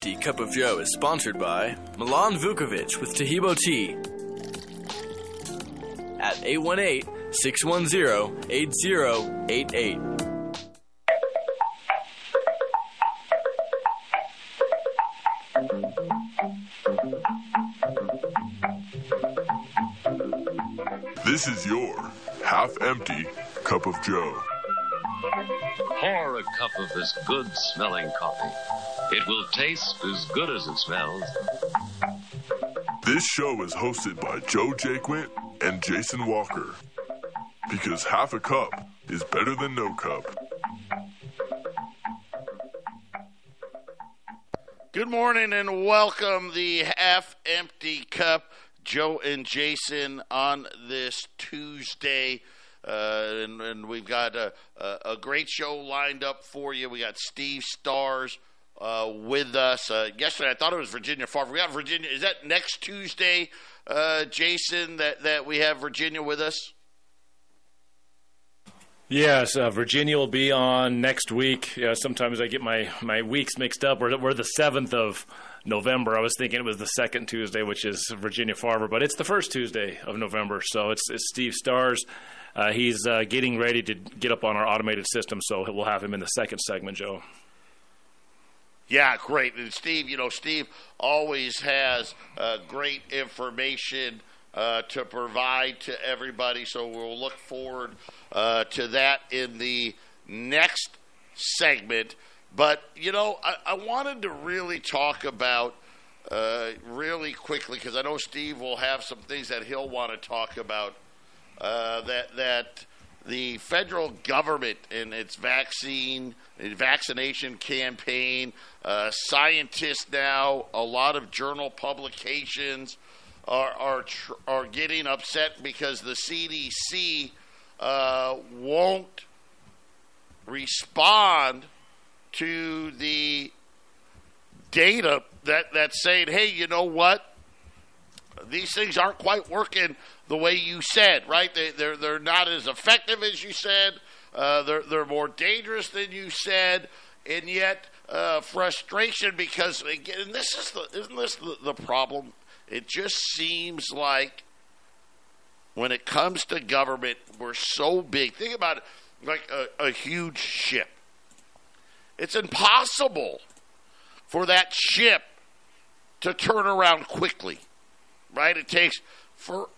The Cup of Joe is sponsored by Milan Vukovic with Tahibo Tea at 818 610 8088. This is your half empty cup of Joe. Pour a cup of this good smelling coffee. It will taste as good as it smells. This show is hosted by Joe Jaquint and Jason Walker. Because half a cup is better than no cup. Good morning and welcome the half empty cup. Joe and Jason on this Tuesday. Uh, and, and we've got a, a, a great show lined up for you. We got Steve Stars uh, with us. Uh, yesterday, I thought it was Virginia Farm. We got Virginia. Is that next Tuesday, uh, Jason, that, that we have Virginia with us? Yes, uh, Virginia will be on next week. Yeah, sometimes I get my, my weeks mixed up. We're, we're the 7th of November. I was thinking it was the second Tuesday, which is Virginia Farmer, but it's the first Tuesday of November. So it's, it's Steve Stars. Uh, he's getting ready to get up on our automated system, so we'll have him in the second segment, Joe. Yeah, great. And Steve, you know, Steve always has uh, great information uh, to provide to everybody. So we'll look forward uh, to that in the next segment. But, you know, I, I wanted to really talk about uh, really quickly because I know Steve will have some things that he'll want to talk about uh, that that the federal government and its vaccine vaccination campaign, uh, scientists now, a lot of journal publications are are tr- are getting upset because the CDC uh, won't respond to the data that that's saying, hey, you know what? These things aren't quite working the way you said, right? They, they're they're not as effective as you said. Uh, they're they're more dangerous than you said, and yet uh, frustration because again, this is the isn't this the, the problem? It just seems like when it comes to government, we're so big. Think about it, like a, a huge ship. It's impossible for that ship to turn around quickly, right? It takes forever.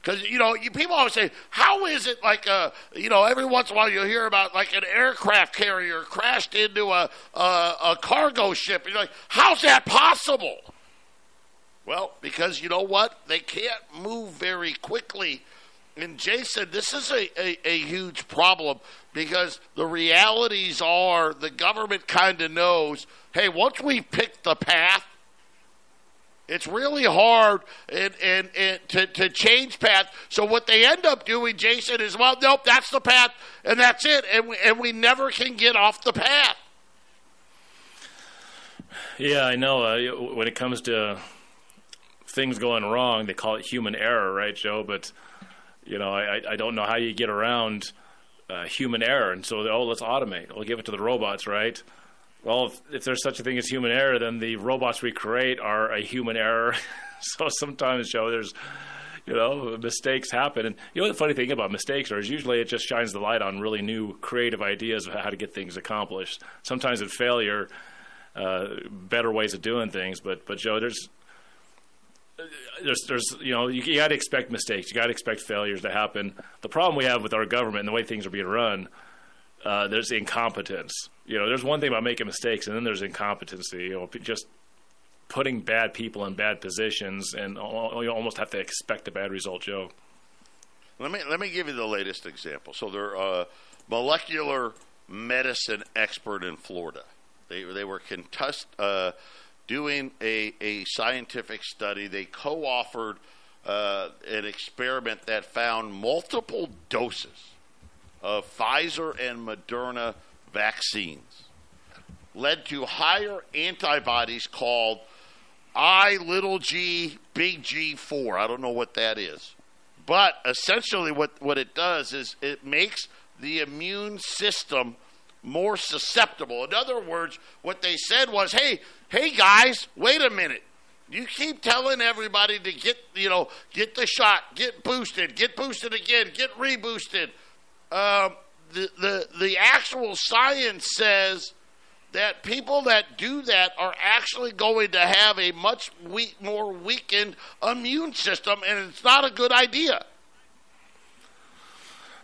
Because, you know, you, people always say, how is it like a, you know, every once in a while you'll hear about like an aircraft carrier crashed into a, a, a cargo ship. And you're like, how's that possible? Well, because you know what? They can't move very quickly. And Jason, this is a, a, a huge problem because the realities are the government kind of knows hey, once we pick the path, it's really hard and, and, and to, to change path. So what they end up doing, Jason, is well, nope, that's the path, and that's it, and we, and we never can get off the path. Yeah, I know. Uh, when it comes to things going wrong, they call it human error, right, Joe? But you know, I, I don't know how you get around uh, human error, and so oh, let's automate. We'll give it to the robots, right? Well, if, if there's such a thing as human error, then the robots we create are a human error. so sometimes, Joe, there's you know mistakes happen, and you know the funny thing about mistakes are is usually it just shines the light on really new creative ideas of how to get things accomplished. Sometimes in failure, uh, better ways of doing things, but but Joe, there's there's, there's, you know, you, you got to expect mistakes. You got to expect failures to happen. The problem we have with our government and the way things are being run, uh, there's incompetence. You know, there's one thing about making mistakes, and then there's incompetency. You know, just putting bad people in bad positions, and you almost have to expect a bad result, Joe. Let me let me give you the latest example. So they're a molecular medicine expert in Florida. They they were contest. Uh, doing a, a scientific study. They co authored uh, an experiment that found multiple doses of Pfizer and Moderna vaccines led to higher antibodies called I little g big G4. I don't know what that is. But essentially, what, what it does is it makes the immune system more susceptible. In other words, what they said was, "Hey, hey guys, wait a minute. You keep telling everybody to get, you know, get the shot, get boosted, get boosted again, get reboosted. Um, the the the actual science says that people that do that are actually going to have a much weak, more weakened immune system, and it's not a good idea.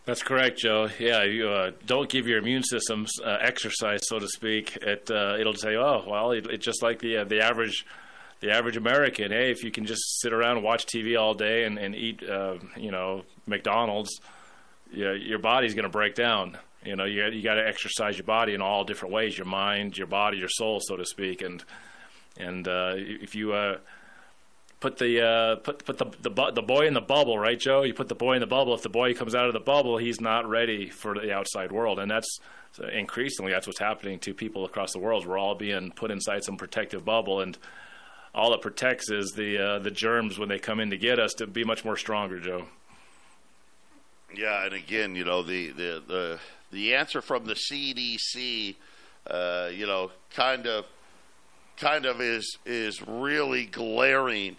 That's correct, Joe. Yeah, you uh, don't give your immune system uh, exercise, so to speak. It uh, it'll say, oh, well, it's it just like the uh, the average the average American. Hey, if you can just sit around and watch TV all day and, and eat, uh, you know, McDonald's, yeah, your body's going to break down. You know, you you got to exercise your body in all different ways: your mind, your body, your soul, so to speak. And and uh, if you uh, put the uh, put put the, the the boy in the bubble, right, Joe? You put the boy in the bubble. If the boy comes out of the bubble, he's not ready for the outside world, and that's increasingly that's what's happening to people across the world. We're all being put inside some protective bubble, and all it protects is the uh, the germs when they come in to get us to be much more stronger, Joe. Yeah, and again, you know the the the, the answer from the CDC, uh, you know, kind of kind of is is really glaring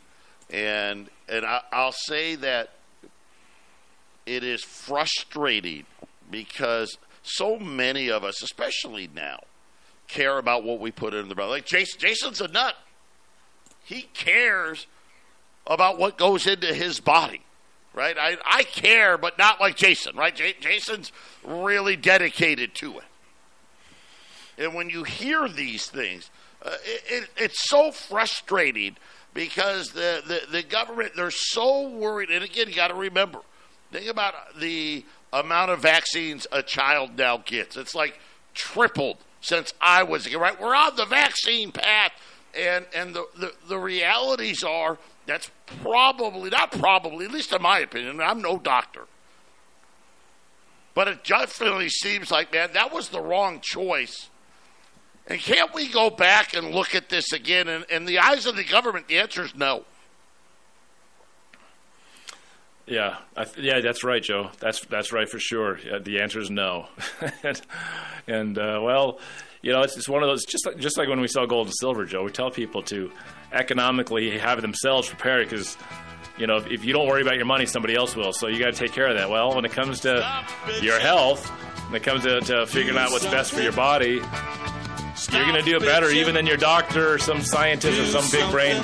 and and I, I'll say that it is frustrating because so many of us, especially now, care about what we put in the belly. Like Jason, Jason's a nut. He cares about what goes into his body, right? I, I care, but not like Jason, right? J- Jason's really dedicated to it. And when you hear these things, uh, it, it, it's so frustrating because the, the, the government, they're so worried. And again, you got to remember, think about the amount of vaccines a child now gets. It's like tripled since I was a kid, right. We're on the vaccine path, and and the, the, the realities are that's probably not probably, at least in my opinion. I'm no doctor, but it definitely seems like man that was the wrong choice and can't we go back and look at this again? And in the eyes of the government, the answer is no. Yeah, th- yeah, that's right, Joe. That's that's right for sure. Yeah, the answer is no. and, and uh, well, you know, it's, it's one of those just like, just like when we sell gold and silver, Joe. We tell people to economically have themselves prepared because you know, if you don't worry about your money, somebody else will. So you got to take care of that. Well, when it comes to your health, when it comes to, to figuring out what's best for your body, you're going to do it better even than your doctor or some scientist or some big brain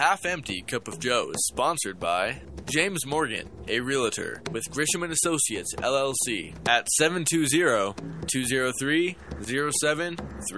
Half Empty Cup of Joe is sponsored by James Morgan, a realtor with Grisham and Associates LLC at 720-203-0731. So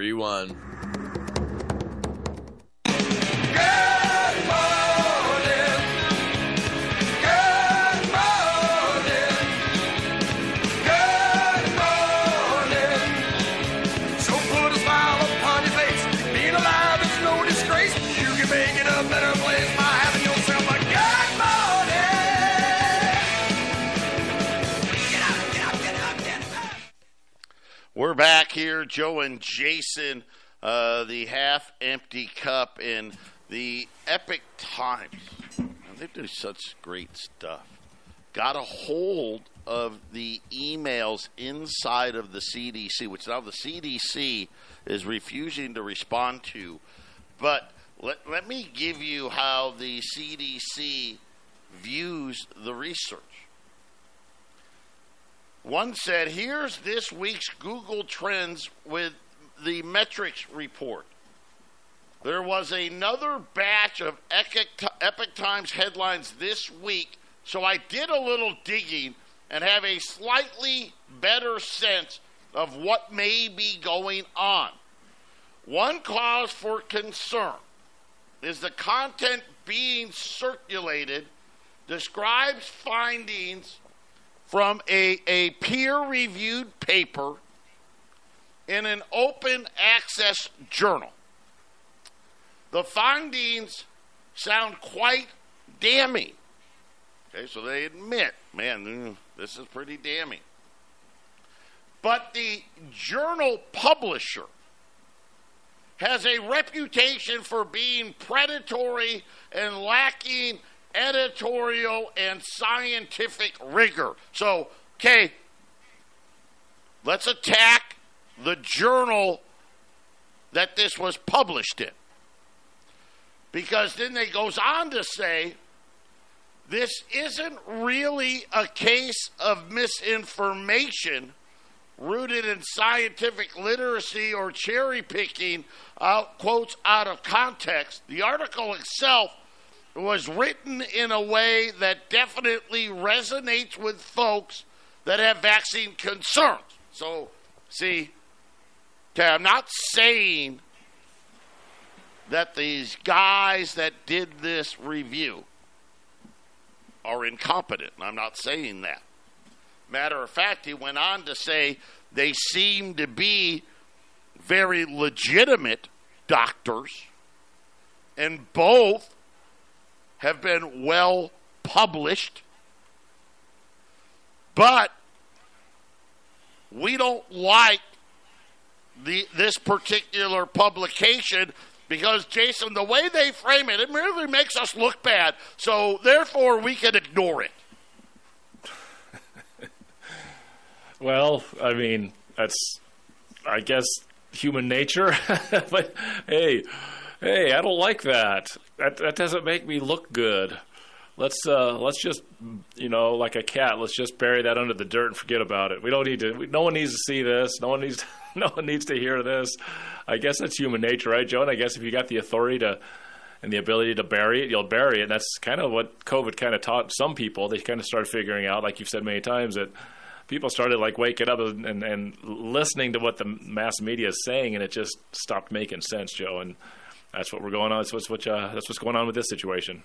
We're back here, Joe and Jason, uh, the half empty cup in the Epoch Times. Man, they do such great stuff. Got a hold of the emails inside of the CDC, which now the CDC is refusing to respond to. But let, let me give you how the CDC views the research. One said, here's this week's Google Trends with the metrics report. There was another batch of Epoch Times headlines this week, so I did a little digging and have a slightly better sense of what may be going on. One cause for concern is the content being circulated describes findings from a, a peer reviewed paper in an open access journal. The findings sound quite damning. Okay, so they admit, man, this is pretty damning. But the journal publisher has a reputation for being predatory and lacking editorial and scientific rigor. So, okay, let's attack the journal that this was published in. Because then they goes on to say this isn't really a case of misinformation rooted in scientific literacy or cherry picking out quotes out of context. The article itself was written in a way that definitely resonates with folks that have vaccine concerns. So, see, okay, I'm not saying that these guys that did this review are incompetent. I'm not saying that. Matter of fact, he went on to say they seem to be very legitimate doctors, and both have been well published. But we don't like the this particular publication because Jason, the way they frame it, it merely makes us look bad. So therefore, we can ignore it. Well, I mean, that's, I guess, human nature. but hey, hey, I don't like that. That that doesn't make me look good. Let's uh, let's just, you know, like a cat. Let's just bury that under the dirt and forget about it. We don't need to. We, no one needs to see this. No one needs. To, no one needs to hear this. I guess that's human nature, right, Joe? And I guess if you got the authority to and the ability to bury it, you'll bury it. And that's kind of what COVID kind of taught some people. They kind of started figuring out, like you've said many times, that people started like waking up and, and, and listening to what the mass media is saying, and it just stopped making sense, Joe. And that's what we're going on. That's what's what, uh, that's what's going on with this situation.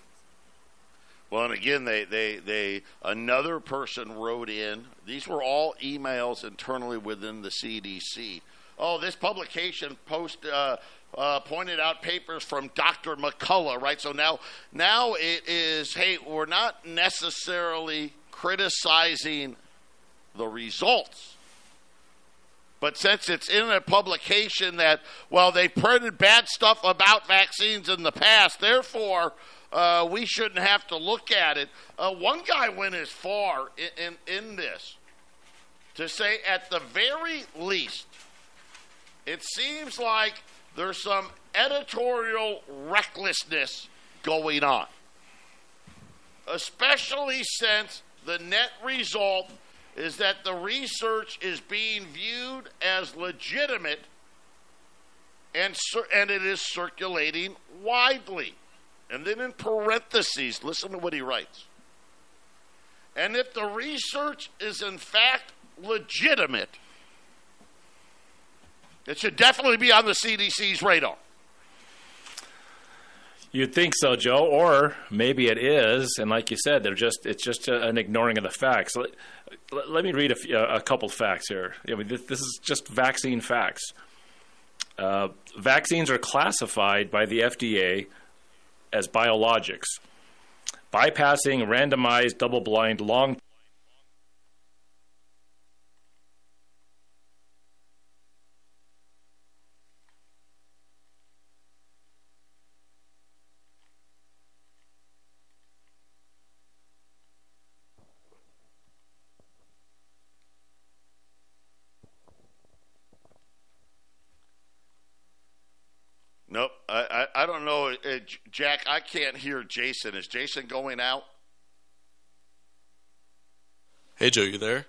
Well, and again, they, they, they another person wrote in. These were all emails internally within the CDC. Oh, this publication post uh, uh, pointed out papers from Dr. McCullough, right? So now, now it is. Hey, we're not necessarily criticizing the results. But since it's in a publication that, well, they printed bad stuff about vaccines in the past, therefore, uh, we shouldn't have to look at it. Uh, one guy went as far in, in, in this to say, at the very least, it seems like there's some editorial recklessness going on, especially since the net result is that the research is being viewed as legitimate and, and it is circulating widely. And then in parentheses, listen to what he writes. And if the research is in fact legitimate, it should definitely be on the CDC's radar. You'd think so, Joe, or maybe it is, and like you said, they're just it's just an ignoring of the facts. Let, let me read a, a, couple facts here. I mean, this, this is just vaccine facts. Uh, vaccines are classified by the FDA as biologics, bypassing randomized, double-blind, long Jack, I can't hear Jason. Is Jason going out? Hey, Joe, you there?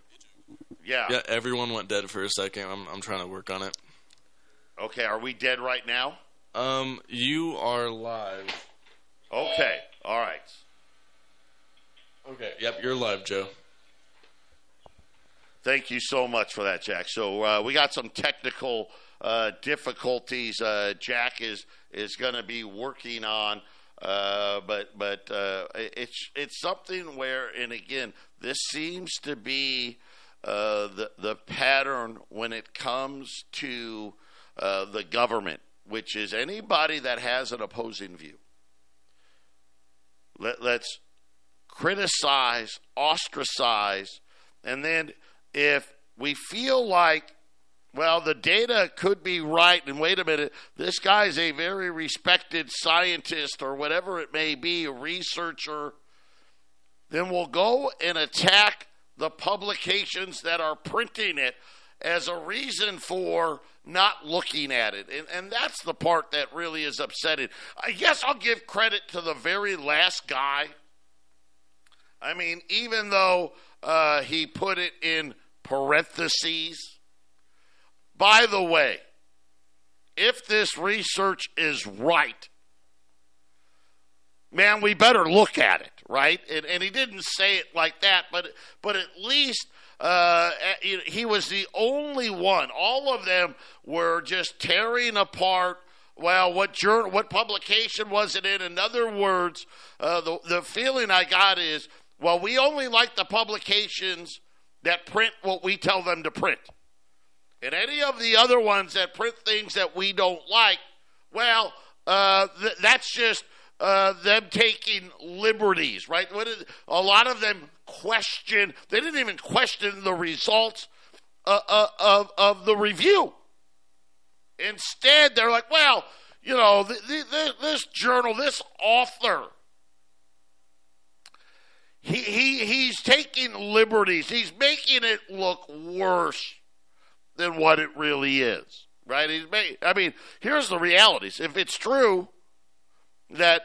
Yeah. Yeah, everyone went dead for a second. I'm, I'm trying to work on it. Okay, are we dead right now? Um, you are live. Okay, all right. Okay, yep, you're live, Joe. Thank you so much for that, Jack. So uh, we got some technical uh, difficulties. Uh, Jack is is going to be working on. Uh, but but uh, it's it's something where, and again, this seems to be the the pattern when it comes to the government, which is anybody that has an opposing view. Let, let's criticize, ostracize, and then if we feel like well, the data could be right, and wait a minute, this guy's a very respected scientist or whatever it may be, a researcher. Then we'll go and attack the publications that are printing it as a reason for not looking at it. And, and that's the part that really is upsetting. I guess I'll give credit to the very last guy. I mean, even though uh, he put it in parentheses by the way, if this research is right, man, we better look at it, right? And, and he didn't say it like that, but but at least uh, he was the only one. All of them were just tearing apart. Well, what journal, what publication was it in? In other words, uh, the the feeling I got is, well, we only like the publications that print what we tell them to print. And any of the other ones that print things that we don't like, well, uh, th- that's just uh, them taking liberties, right? A lot of them question, they didn't even question the results uh, uh, of, of the review. Instead, they're like, well, you know, the, the, this journal, this author, he, he, he's taking liberties. He's making it look worse than what it really is, right? He's made, I mean, here's the realities. If it's true that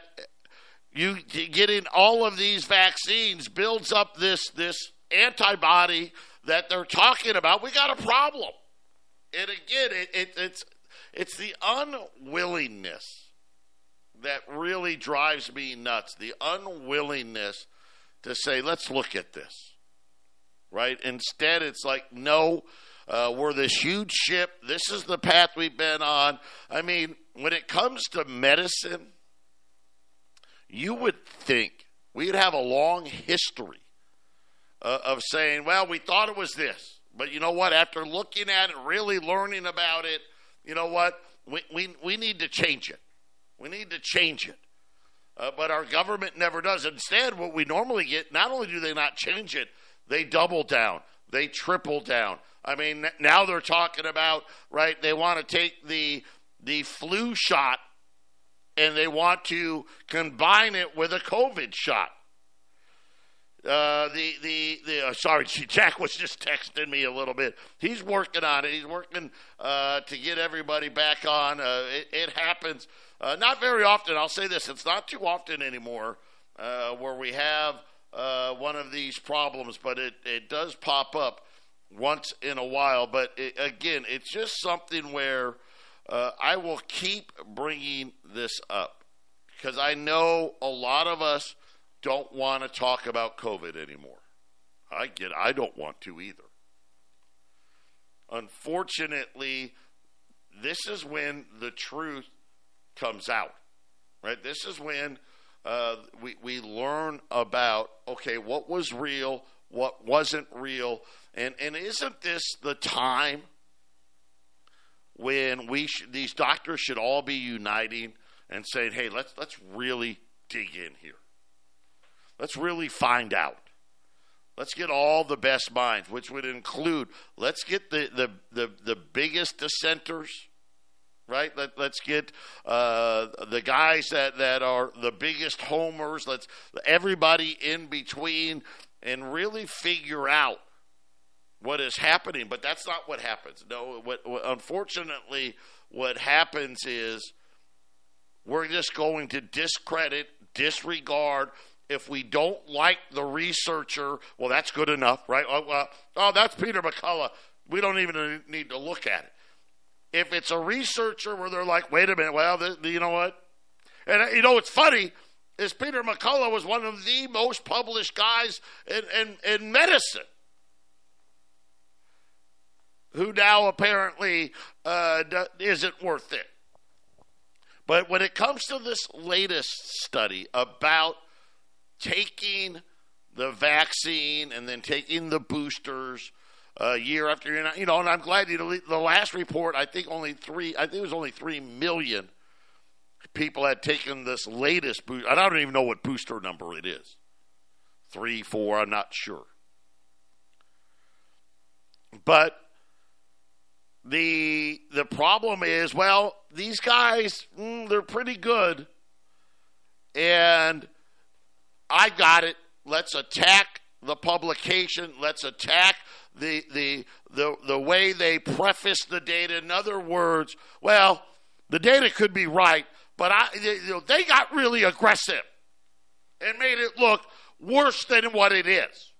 you getting all of these vaccines builds up this this antibody that they're talking about, we got a problem. And again, it, it, it's it's the unwillingness that really drives me nuts. The unwillingness to say, let's look at this. Right? Instead, it's like, no, uh, we're this huge ship. This is the path we've been on. I mean, when it comes to medicine, you would think we'd have a long history uh, of saying, well, we thought it was this. But you know what? After looking at it, really learning about it, you know what? We, we, we need to change it. We need to change it. Uh, but our government never does. Instead, what we normally get, not only do they not change it, they double down, they triple down, I mean, now they're talking about right. They want to take the the flu shot and they want to combine it with a COVID shot. Uh, the the the uh, sorry, Jack was just texting me a little bit. He's working on it. He's working uh, to get everybody back on. Uh, it, it, happens uh, not very often. I'll say this: it's not too often anymore uh, where we have one of these problems, but it it does pop up once in a while. But it, again, it's just something where uh, I will keep bringing this up because I know a lot of us don't want to talk about COVID anymore. I get. I don't want to either. Unfortunately, this is when the truth comes out. Right. This is when uh, we we learn about okay, what was real, what wasn't real, and and isn't this the time when we sh- these doctors should all be uniting and saying, hey, let's let's really dig in here. Let's really find out. Let's get all the best minds, which would include let's get the the the, the biggest dissenters right? Let, let's get uh, the guys that, that are the biggest homers. Let's everybody in between and really figure out what is happening. But that's not what happens. No, what, what unfortunately what happens is we're just going to discredit, disregard. If we don't like the researcher, well, that's good enough, right? Oh, oh that's Peter McCullough. We don't even need to look at it if it's a researcher where they're like, wait a minute, well, you know what? And you know what's funny is Peter McCullough was one of the most published guys in, in, in medicine who now apparently uh, isn't worth it. But when it comes to this latest study about taking the vaccine and then taking the boosters – uh, year after year. You know, and I'm glad you know, the last report. I think only three. I think it was only three million people had taken this latest boost. I don't even know what booster number it is. Three, four. I'm not sure. But the the problem is, well, these guys mm, they're pretty good, and I got it. Let's attack the publication. Let's attack the, the, the, the way they preface the data. In other words, well, the data could be right, but I, you know, they got really aggressive and made it look worse than what it is.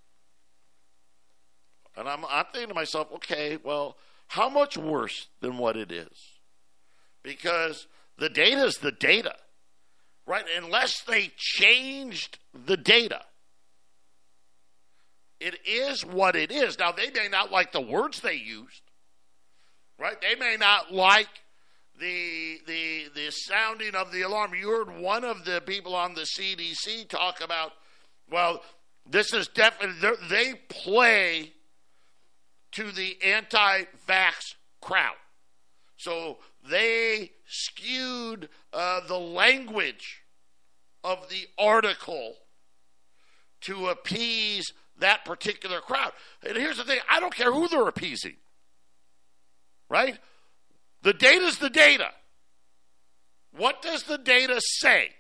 And I'm, I'm thinking to myself, okay, well, how much worse than what it is? Because the data is the data, right? Unless they changed the data it is what it is. Now, they may not like the words they used, right? They may not like the the the sounding of the alarm. You heard one of the people on the CDC talk about, well, this is definitely they play to the anti-vax crowd, so they skewed uh, the language of the article to appease that particular crowd. And here's the thing I don't care who they're appeasing, right? The data's the data. What does the data say?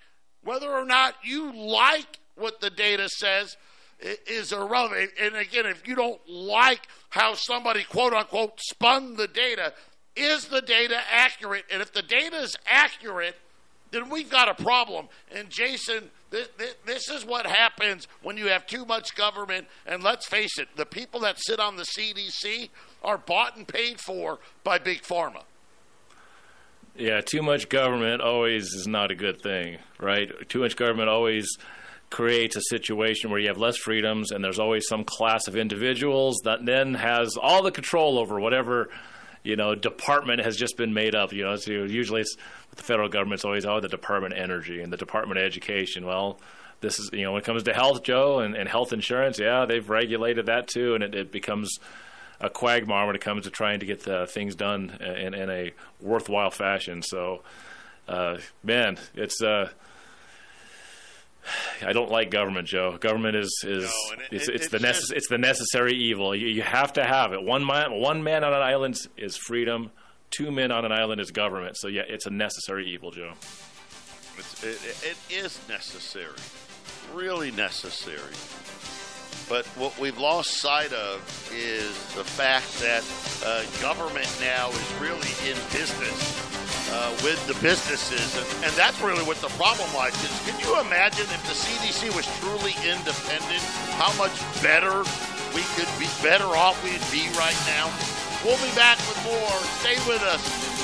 Whether or not you like what the data says is irrelevant. And again, if you don't like how somebody, quote unquote, spun the data, is the data accurate? And if the data is accurate, then we've got a problem. And Jason, this, this, this, is what happens when you have too much government. And let's face it, the people that sit on the CDC are bought and paid for by Big Pharma. Yeah, too much government always is not a good thing, right? Too much government always creates a situation where you have less freedoms and there's always some class of individuals that then has all the control over whatever you know department has just been made up you know so usually it's the federal government's always oh the Department of Energy and the Department of Education. Well, this is you know when it comes to health, Joe, and, and health insurance, yeah, they've regulated that too, and it, it becomes a quagmire when it comes to trying to get the things done in, in a worthwhile fashion. So, uh, man, it's. Uh, I don't like government, Joe. Government is is no, it, it's, it's, it's, the necess- it's the necessary evil. You, you have to have it. One man one man on an island is freedom two men on an island is government. So yeah, it's a necessary evil, Joe. It, it is necessary, really necessary. But what we've lost sight of is the fact that uh, government now is really in business uh, with the businesses, and, and that's really what the problem lies. Is can you imagine if the CDC was truly independent, how much better we could be, better off we'd be right now? We'll be back with more. Stay with us.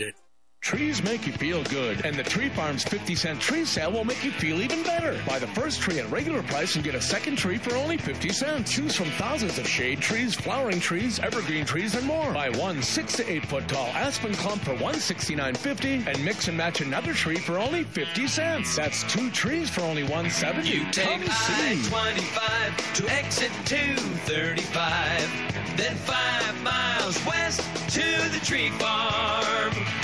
it. Trees make you feel good, and the Tree Farms 50 cent tree sale will make you feel even better. Buy the first tree at regular price and get a second tree for only 50 cents. Choose from thousands of shade trees, flowering trees, evergreen trees, and more. Buy one 6 to 8 foot tall aspen clump for 169.50 and mix and match another tree for only 50 cents. That's two trees for only 170. You take I-25 to exit 235, then five miles west to the tree farm.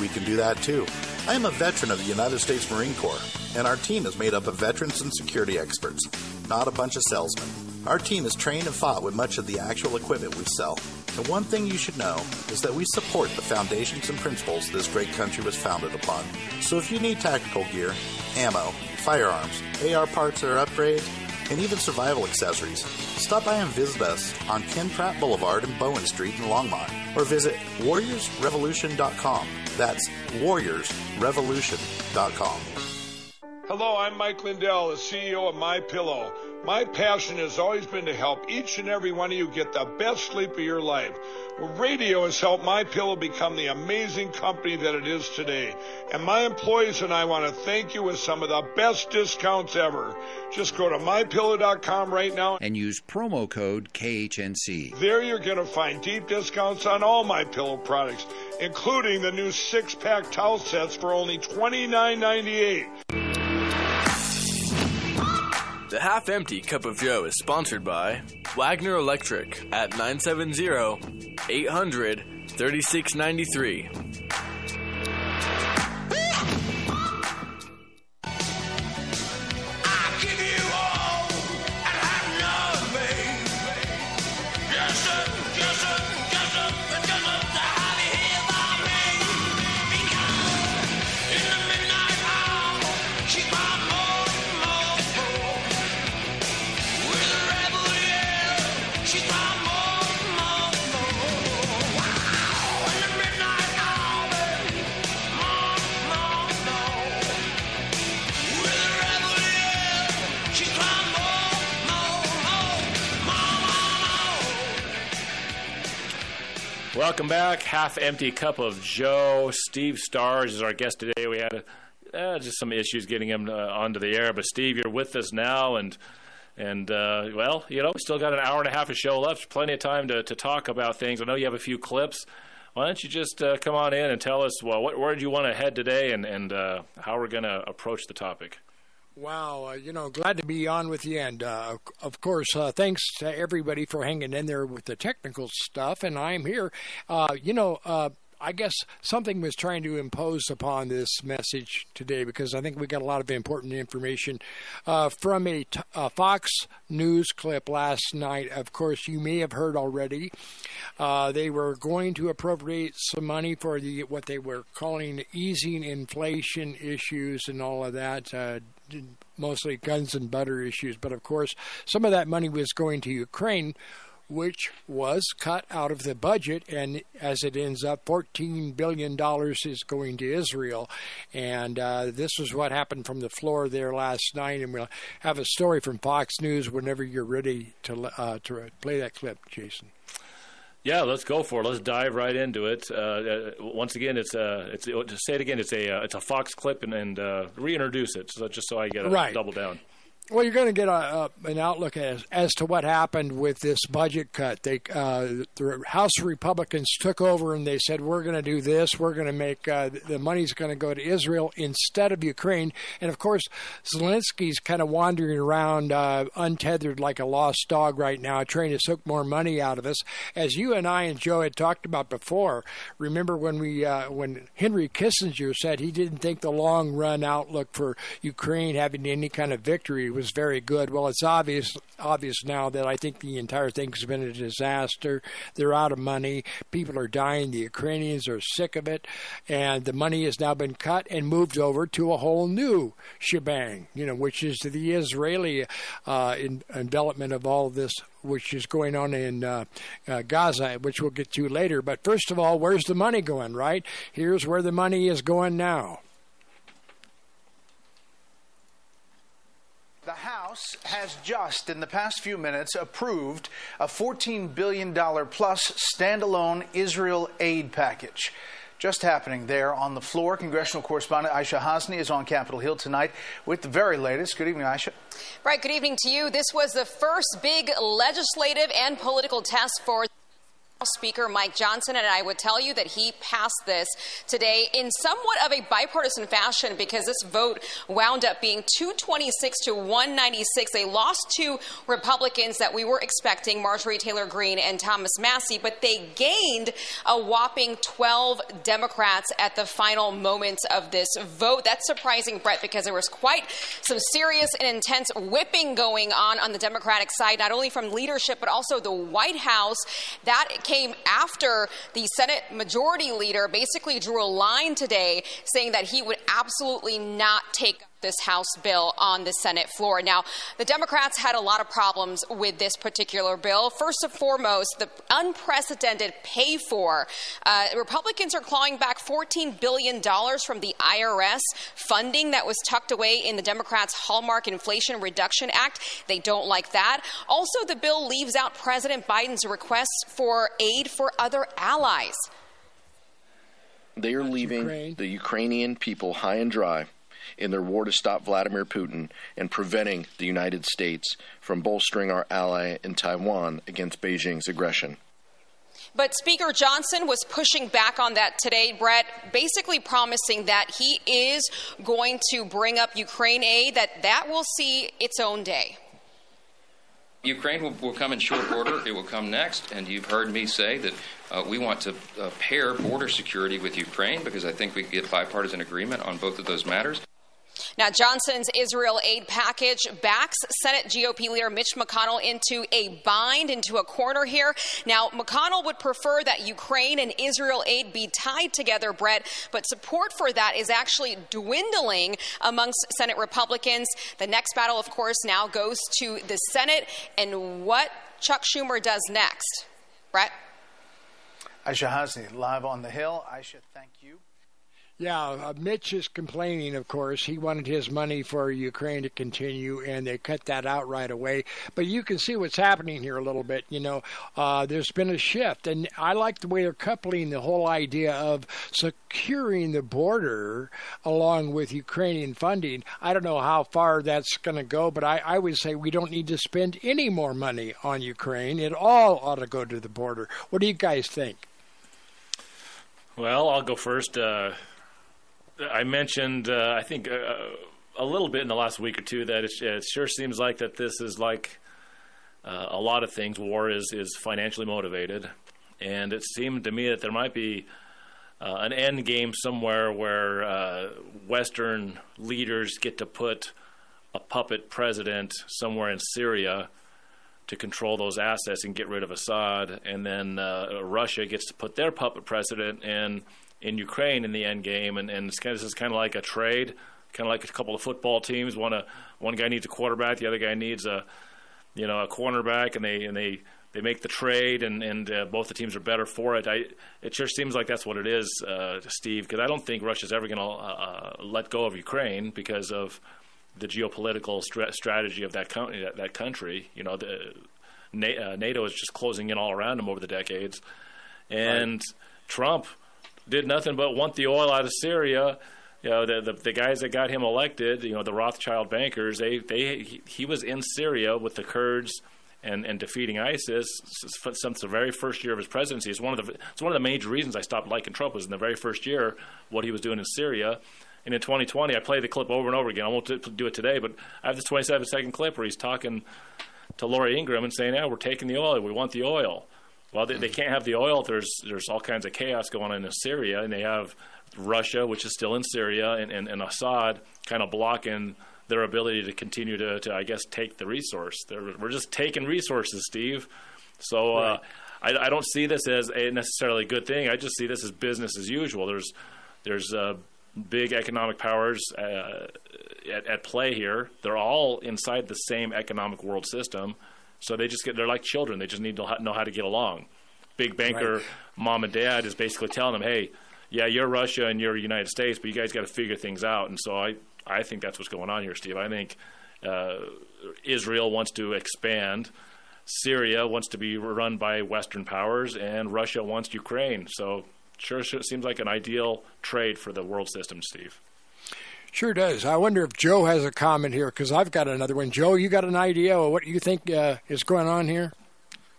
We can do that too. I am a veteran of the United States Marine Corps, and our team is made up of veterans and security experts, not a bunch of salesmen. Our team is trained and fought with much of the actual equipment we sell. And one thing you should know is that we support the foundations and principles this great country was founded upon. So if you need tactical gear, ammo, firearms, AR parts or upgrades, and even survival accessories, stop by and visit us on Ken Pratt Boulevard and Bowen Street in Longmont, or visit warriorsrevolution.com. That's warriorsrevolution.com. Hello, I'm Mike Lindell, the CEO of My Pillow. My passion has always been to help each and every one of you get the best sleep of your life. Radio has helped My Pillow become the amazing company that it is today. And my employees and I want to thank you with some of the best discounts ever. Just go to mypillow.com right now and use promo code KHNC. There you're going to find deep discounts on all My Pillow products, including the new six-pack towel sets for only $29.98. The Half Empty Cup of Joe is sponsored by Wagner Electric at 970 800 3693. Welcome back. Half empty cup of Joe. Steve Stars is our guest today. We had uh, just some issues getting him uh, onto the air, but Steve, you're with us now, and and uh, well, you know, we still got an hour and a half of show left. Plenty of time to to talk about things. I know you have a few clips. Why don't you just uh, come on in and tell us well, what, where do you want to head today, and and uh, how we're going to approach the topic? Wow, uh, you know, glad to be on with you. And uh, of course, uh, thanks to everybody for hanging in there with the technical stuff. And I'm here. Uh, you know, uh, I guess something was trying to impose upon this message today because I think we got a lot of important information uh, from a, t- a Fox News clip last night. Of course, you may have heard already. They were going to appropriate some money for the what they were calling easing inflation issues and all of that. Mostly guns and butter issues, but of course, some of that money was going to Ukraine which was cut out of the budget, and as it ends up, $14 billion is going to Israel. And uh, this was what happened from the floor there last night, and we'll have a story from Fox News whenever you're ready to, uh, to play that clip, Jason. Yeah, let's go for it. Let's dive right into it. Uh, uh once again, it's a it's to say it again. It's a uh, it's a Fox clip and, and uh, reintroduce it, so just so I get a right. double down. Well, you're going to get a, a, an outlook as as to what happened with this budget cut. They uh, the House Republicans took over and they said we're going to do this. We're going to make uh, the money's going to go to Israel instead of Ukraine. And of course, Zelensky's kind of wandering around uh, untethered like a lost dog right now, trying to soak more money out of us. As you and I and Joe had talked about before. Remember when we uh, when Henry Kissinger said he didn't think the long run outlook for Ukraine having any kind of victory was very good. Well, it's obvious obvious now that I think the entire thing's been a disaster. They're out of money. People are dying. The Ukrainians are sick of it, and the money has now been cut and moved over to a whole new shebang. You know, which is the Israeli uh, in, envelopment of all this which is going on in uh, uh, Gaza, which we'll get to later. But first of all, where's the money going, right? Here's where the money is going now. The House has just, in the past few minutes, approved a $14 billion plus standalone Israel aid package. Just happening there on the floor. Congressional correspondent Aisha Hasni is on Capitol Hill tonight with the very latest. Good evening, Aisha. Right, good evening to you. This was the first big legislative and political task for Speaker Mike Johnson, and I would tell you that he passed this today in somewhat of a bipartisan fashion because this vote wound up being 226 to 196. They lost two Republicans that we were expecting, Marjorie Taylor Greene and Thomas Massie, but they gained a whopping 12 Democrats at the final moments of this vote. That's surprising, Bret, because there was quite some serious and intense whipping going on on the Democratic side, not only from leadership, but also the White House. That came after the Senate Majority Leader basically drew a line today saying that he would absolutely not take this House bill on the Senate floor. Now, the Democrats had a lot of problems with this particular bill. First and foremost, the unprecedented pay for. Uh, Republicans are clawing back $14 billion from the IRS funding that was tucked away in the Democrats' Hallmark Inflation Reduction Act. They don't like that. Also, the bill leaves out President Biden's request for aid for other allies. They are leaving Ukraine. the Ukrainian people high and dry in their war to stop Vladimir Putin and preventing the United States from bolstering our ally in Taiwan against Beijing's aggression. But Speaker Johnson was pushing back on that today, Bret, basically promising that he is going to bring up Ukraine aid, that that will see its own day. Ukraine will, will, come in short order. It will come next. And you've heard me say that uh, we want to uh, pair border security with Ukraine because I think we can get bipartisan agreement on both of those matters. Now, Johnson's Israel aid package backs Senate GOP leader Mitch McConnell into a bind, into a corner here. Now, McConnell would prefer that Ukraine and Israel aid be tied together, Bret, but support for that is actually dwindling amongst Senate Republicans. The next battle, of course, now goes to the Senate and what Chuck Schumer does next. Bret? Aisha Hasni, live on the Hill. Aisha, thank you. Yeah, uh, Mitch is complaining, of course. He wanted his money for Ukraine to continue, and they cut that out right away. But you can see what's happening here a little bit. You know, uh, there's been a shift, and I like the way they're coupling the whole idea of securing the border along with Ukrainian funding. I don't know how far that's going to go, but I, I would say we don't need to spend any more money on Ukraine. It all ought to go to the border. What do you guys think? Well, I'll go first. Uh, I mentioned, uh, I think, uh, a little bit in the last week or two that it, it sure seems like that this is like uh, a lot of things. War is is financially motivated, and it seemed to me that there might be uh, an end game somewhere where uh, Western leaders get to put a puppet president somewhere in Syria to control those assets and get rid of Assad, and then uh, Russia gets to put their puppet president in in Ukraine in the end game, and, and it's kind of, this is kind of like a trade, kind of like a couple of football teams. One a, one guy needs a quarterback, the other guy needs a you know a cornerback, and they and they they make the trade, and and uh, both the teams are better for it. I it sure seems like that's what it is, uh, Steve. Because I don't think Russia's ever going to uh, uh, let go of Ukraine because of the geopolitical stra- strategy of that, co- that, that country. You know, the, uh, NATO is just closing in all around them over the decades, and right. Trump did nothing but want the oil out of Syria. You know, the, the, the guys that got him elected, you know, the Rothschild bankers, they they he, he was in Syria with the Kurds and, and defeating ISIS since the very first year of his presidency. It's one of the it's one of the major reasons I stopped liking Trump was in the very first year what he was doing in Syria. And in 2020, I play the clip over and over again. I won't do it today, but I have this 27 second clip where he's talking to Laura Ingraham and saying, "Yeah, we're taking the oil. We want the oil." Well, they, they can't have the oil. There's there's all kinds of chaos going on in Syria, and they have Russia, which is still in Syria, and, and, and Assad kind of blocking their ability to continue to, to I guess, take the resource. They're, we're just taking resources, Steve. So uh. I, I, don't see this as a necessarily good thing. I just see this as business as usual. There's there's uh, big economic powers uh, at, at, play here. They're all inside the same economic world system, so they just get they're like children. They just need to know how to get along. Big banker right. mom and dad is basically telling them, "Hey, yeah, you're Russia and you're United States, but you guys got to figure things out." And so I I think that's what's going on here, Steve. I think uh, Israel wants to expand. Syria wants to be run by Western powers, and Russia wants Ukraine. So sure, sure seems like an ideal trade for the world system, Steve. Sure does. I wonder if Joe has a comment here because I've got another one. Joe, you got an idea of what you think uh, is going on here?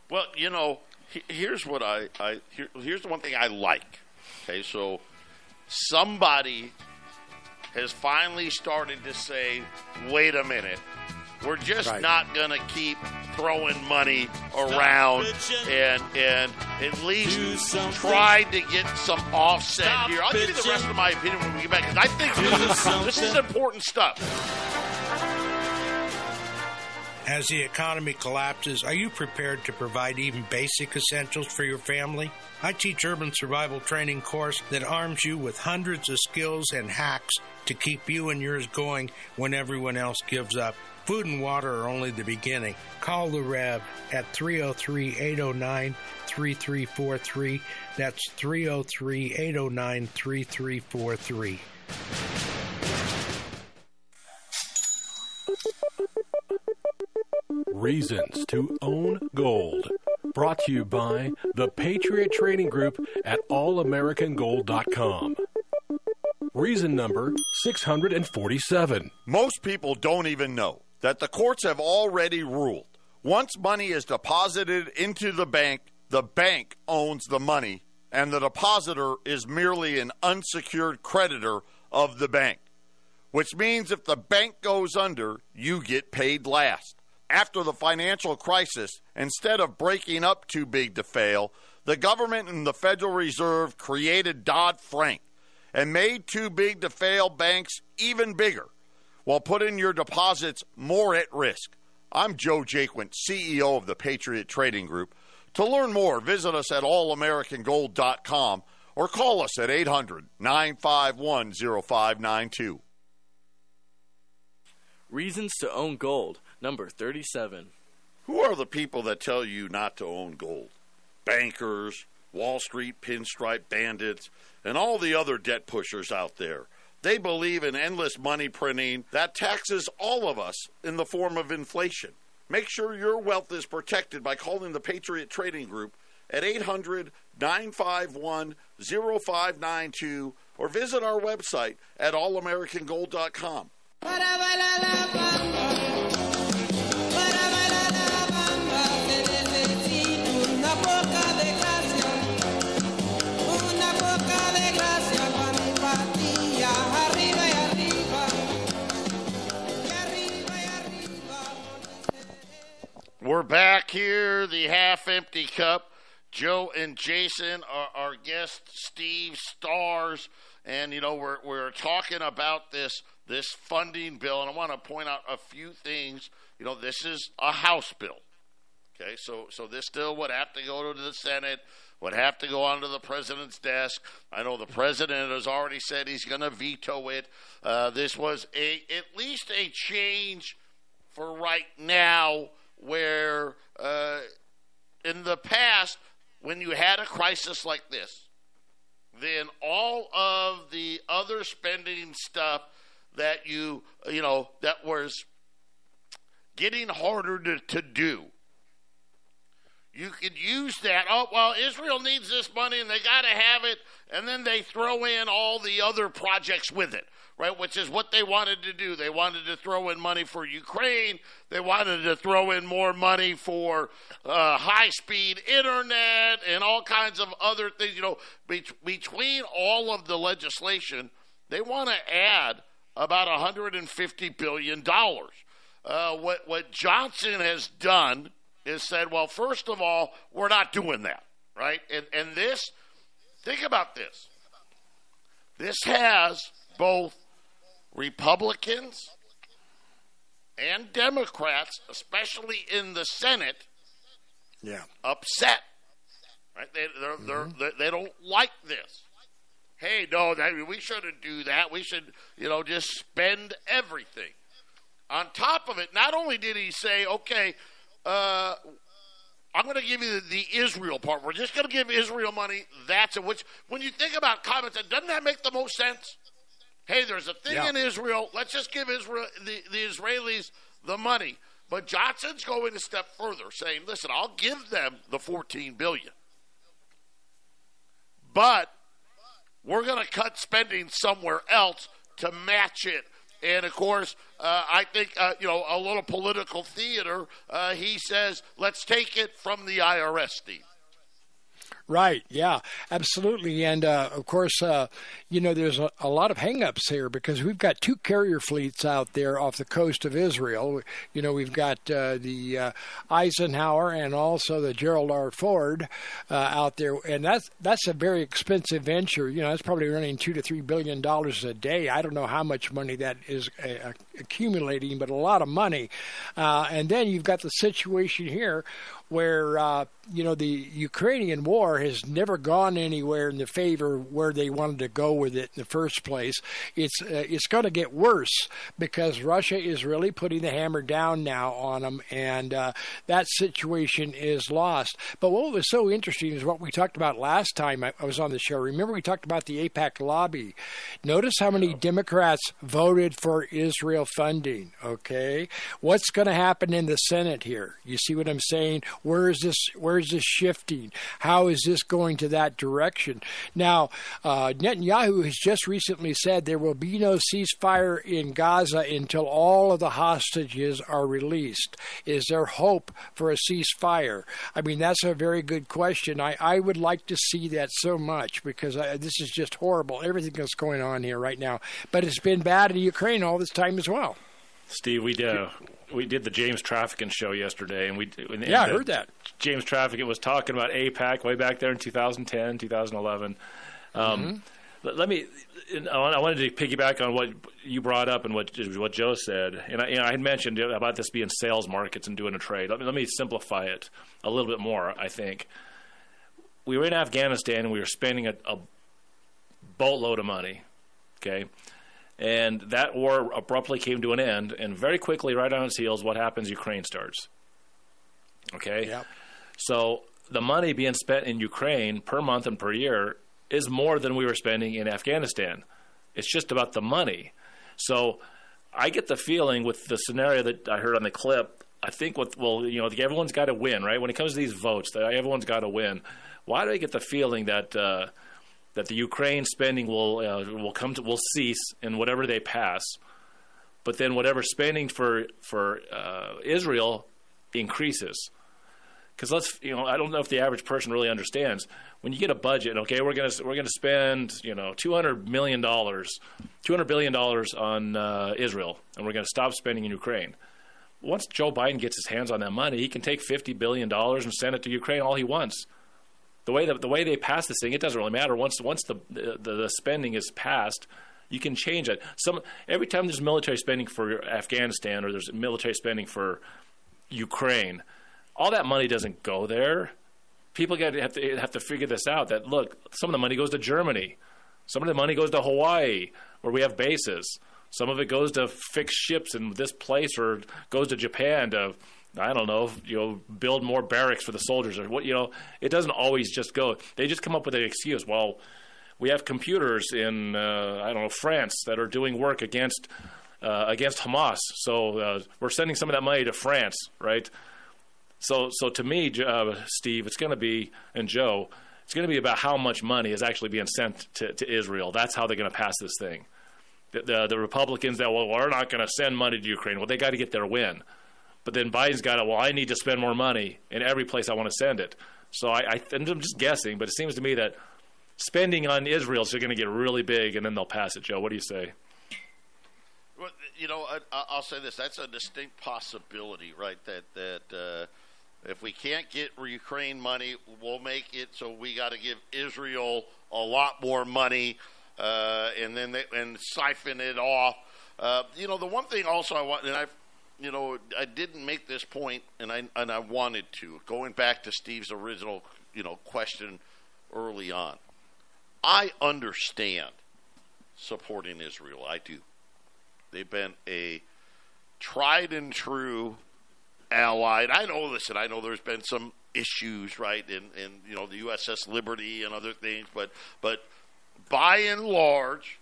Well, you know, here's what I, I here, here's the one thing I like. Okay, so somebody has finally started to say, "Wait a minute, we're just right. not going to keep throwing money around and and at least try to get some offset Stop here. I'll bitching. give you the rest of my opinion when we get back because I think this, this is important stuff. As the economy collapses, are you prepared to provide even basic essentials for your family? I teach urban survival training course that arms you with hundreds of skills and hacks to keep you and yours going when everyone else gives up. Food and water are only the beginning. Call the Rev at 303 809 3343. That's 303 809 3343. Reasons to Own Gold. Brought to you by the Patriot Trading Group at allamericangold.com. Reason number 647. Most people don't even know that the courts have already ruled once money is deposited into the bank, the bank owns the money, and the depositor is merely an unsecured creditor of the bank. Which means if the bank goes under, you get paid last. After the financial crisis, instead of breaking up too big to fail, the government and the Federal Reserve created Dodd Frank and made too big to fail banks even bigger while putting your deposits more at risk. I'm Joe Jaquint, CEO of the Patriot Trading Group. To learn more, visit us at allamericangold.com or call us at 800 951 0592. Reasons to own gold, number 37. Who are the people that tell you not to own gold? Bankers, Wall Street pinstripe bandits, and all the other debt pushers out there. They believe in endless money printing that taxes all of us in the form of inflation. Make sure your wealth is protected by calling the Patriot Trading Group at 800 951 0592 or visit our website at allamericangold.com. We're back here, the half empty cup. Joe and Jason are our guest, Steve Stars, and you know we're we're talking about this this funding bill, and I want to point out a few things. You know, this is a House bill. Okay, so so this still would have to go to the Senate, would have to go onto the president's desk. I know the president has already said he's going to veto it. Uh, this was a at least a change for right now where uh, in the past, when you had a crisis like this, then all of the other spending stuff that you you know that was getting harder to, to do you could use that. Oh well israel needs this money and they got to have it and then they throw in all the other projects with it right? Which is what they wanted to do. They wanted to throw in money for Ukraine. They wanted to throw in more money for uh, high speed internet and all kinds of other things. You know, be- between all of the legislation, they want to add about 150 billion dollars. Uh, what what Johnson has done is said, well, first of all, we're not doing that, right? And and this, think about this. This has both Republicans and Democrats, especially in the Senate, yeah, upset. Right? They they're, mm-hmm. they're, they don't like this. Hey, no, that, we shouldn't do that. We should, you know, just spend everything. On top of it, not only did he say, okay, uh, I'm going to give you the, the, Israel part. We're just going to give Israel money. That's it. Which, when you think about comments, doesn't that make the most sense? Hey, there's a thing yeah. in Israel. Let's just give Israel the, the Israelis the money. But Johnson's going a step further, saying, "Listen, I'll give them the 14 billion, but we're going to cut spending somewhere else to match it." And of course, uh, I think uh, you know a little political theater. Uh, he says, "Let's take it from the IRS, Steve." Right. Yeah. Absolutely. And uh, of course, uh, you know, there's a, a, lot of hangups here because we've got two carrier fleets out there off the coast of Israel. You know, we've got uh, the uh, Eisenhower and also the Gerald R. Ford uh, out there, and that's that's a very expensive venture. You know, it's probably running two to three billion dollars a day. I don't know how much money that is uh, accumulating, but a lot of money. and then you've got the situation here where uh, you know the Ukrainian war has never gone anywhere in the favor where they wanted to go with it in the first place. It's uh, it's going to get worse because Russia is really putting the hammer down now on them, and uh, that situation is lost. But what was so interesting is what we talked about last time I, I was on the show. Remember we talked about the AIPAC lobby. Notice how many Democrats voted for Israel funding. Okay, what's going to happen in the Senate here? You see what I'm saying? Where is this? Where is this shifting? How is this going to that direction? Now, uh, Netanyahu has just recently said there will be no ceasefire in Gaza until all of the hostages are released. Is there hope for a ceasefire? I mean, that's a very good question. I, I would like to see that so much because I, this is just horrible. Everything that's going on here right now. But it's been bad in Ukraine all this time as well. Steve, we do we did the James Traficant show yesterday, and we and yeah, I heard that James Traficant was talking about AIPAC way back there in 2010, 2011. Um, mm-hmm. let, let, me. I wanted to piggyback on what you brought up and what what Joe said, and I, you know, I had mentioned about this being sales markets and doing a trade. Let me, let me simplify it a little bit more. I think we were in Afghanistan and we were spending a, a boatload of money. Okay, and that war abruptly came to an end. And very quickly, right on its heels, what happens? Ukraine starts. Okay? Yep. So the money being spent in Ukraine per month and per year is more than we were spending in Afghanistan. It's just about the money. So I get the feeling with the scenario that I heard on the clip. I think with well, you know, everyone's got to win, right? When it comes to these votes, everyone's got to win. Why do I get the feeling that uh, that the Ukraine spending will uh, will come to will cease in whatever they pass, but then whatever spending for for uh, Israel increases. Because let's you know I don't know if the average person really understands when you get a budget. Okay, we're gonna we're gonna spend you know two hundred million dollars, two hundred billion dollars on uh, Israel, and we're gonna stop spending in Ukraine. Once Joe Biden gets his hands on that money, he can take fifty billion dollars and send it to Ukraine all he wants the way that the way they pass this thing, it doesn't really matter. Once once the, the the, spending is passed, you can change it. Some every time there's military spending for Afghanistan or there's military spending for Ukraine, all that money doesn't go there. People get have to have to figure this out. That look, some of the money goes to Germany, some of the money goes to Hawaii, where we have bases. Some of it goes to fix ships in this place, or goes to Japan to I don't know, you know, build more barracks for the soldiers or what, you know, it doesn't always just go. They just come up with an excuse. Well, we have computers in, uh, I don't know, France that are doing work against uh, against Hamas, so uh, we're sending some of that money to France, right? So, so to me, uh, Steve, it's going to be and Joe, it's going to be about how much money is actually being sent to, to Israel. That's how they're going to pass this thing. The, the, the Republicans that well, we're not going to send money to Ukraine. Well, they got to get their win. But then Biden's got to, well, I need to spend more money in every place I want to send it. So I, I, I'm just guessing, but it seems to me that spending on Israel is going to get really big, and then they'll pass it. Joe, what do you say? Well, you know, I, will say this: that's a distinct possibility, right? That that uh, if we can't get Ukraine money, we'll make it so we got to give Israel a lot more money, uh, and then they, and siphon it off. Uh, you know, the one thing also I want, and I've you know, I didn't make this point, and I and I wanted to. Going back to Steve's original, you know, question early on, I understand supporting Israel. I do. They've been a tried and true ally. And I know. Listen, I know there's been some issues, right, in in you know the USS Liberty and other things, but but by and large,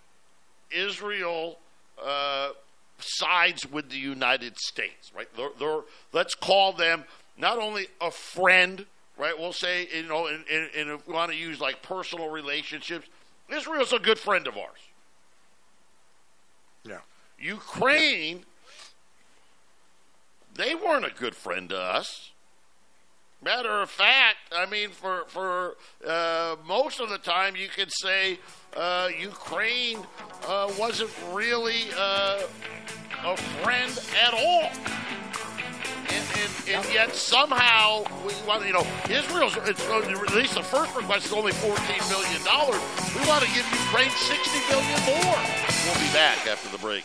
Israel. Uh, sides with the United States, right? They're, they're, let's call them not only a friend, right? We'll say, you know, and, and, and if we want to use like personal relationships, Israel's a good friend of ours. Yeah. Ukraine, they weren't a good friend to us. Matter of fact, I mean, for for uh, most of the time, you could say uh, Ukraine uh, wasn't really uh, a friend at all. And, and, and, yet somehow we want you know Israel's it's at least the first request is only fourteen million dollars. We want to give Ukraine sixty million more. We'll be back after the break.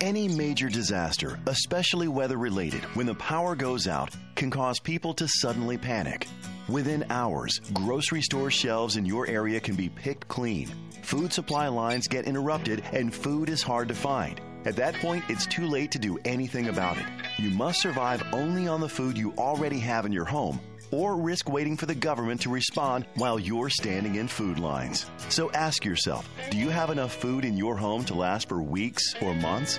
Any major disaster, especially weather related, when the power goes out, can cause people to suddenly panic. Within hours, grocery store shelves in your area can be picked clean. Food supply lines get interrupted and food is hard to find. At that point, it's too late to do anything about it. You must survive only on the food you already have in your home or risk waiting for the government to respond while you're standing in food lines. So ask yourself do you have enough food in your home to last for weeks or months?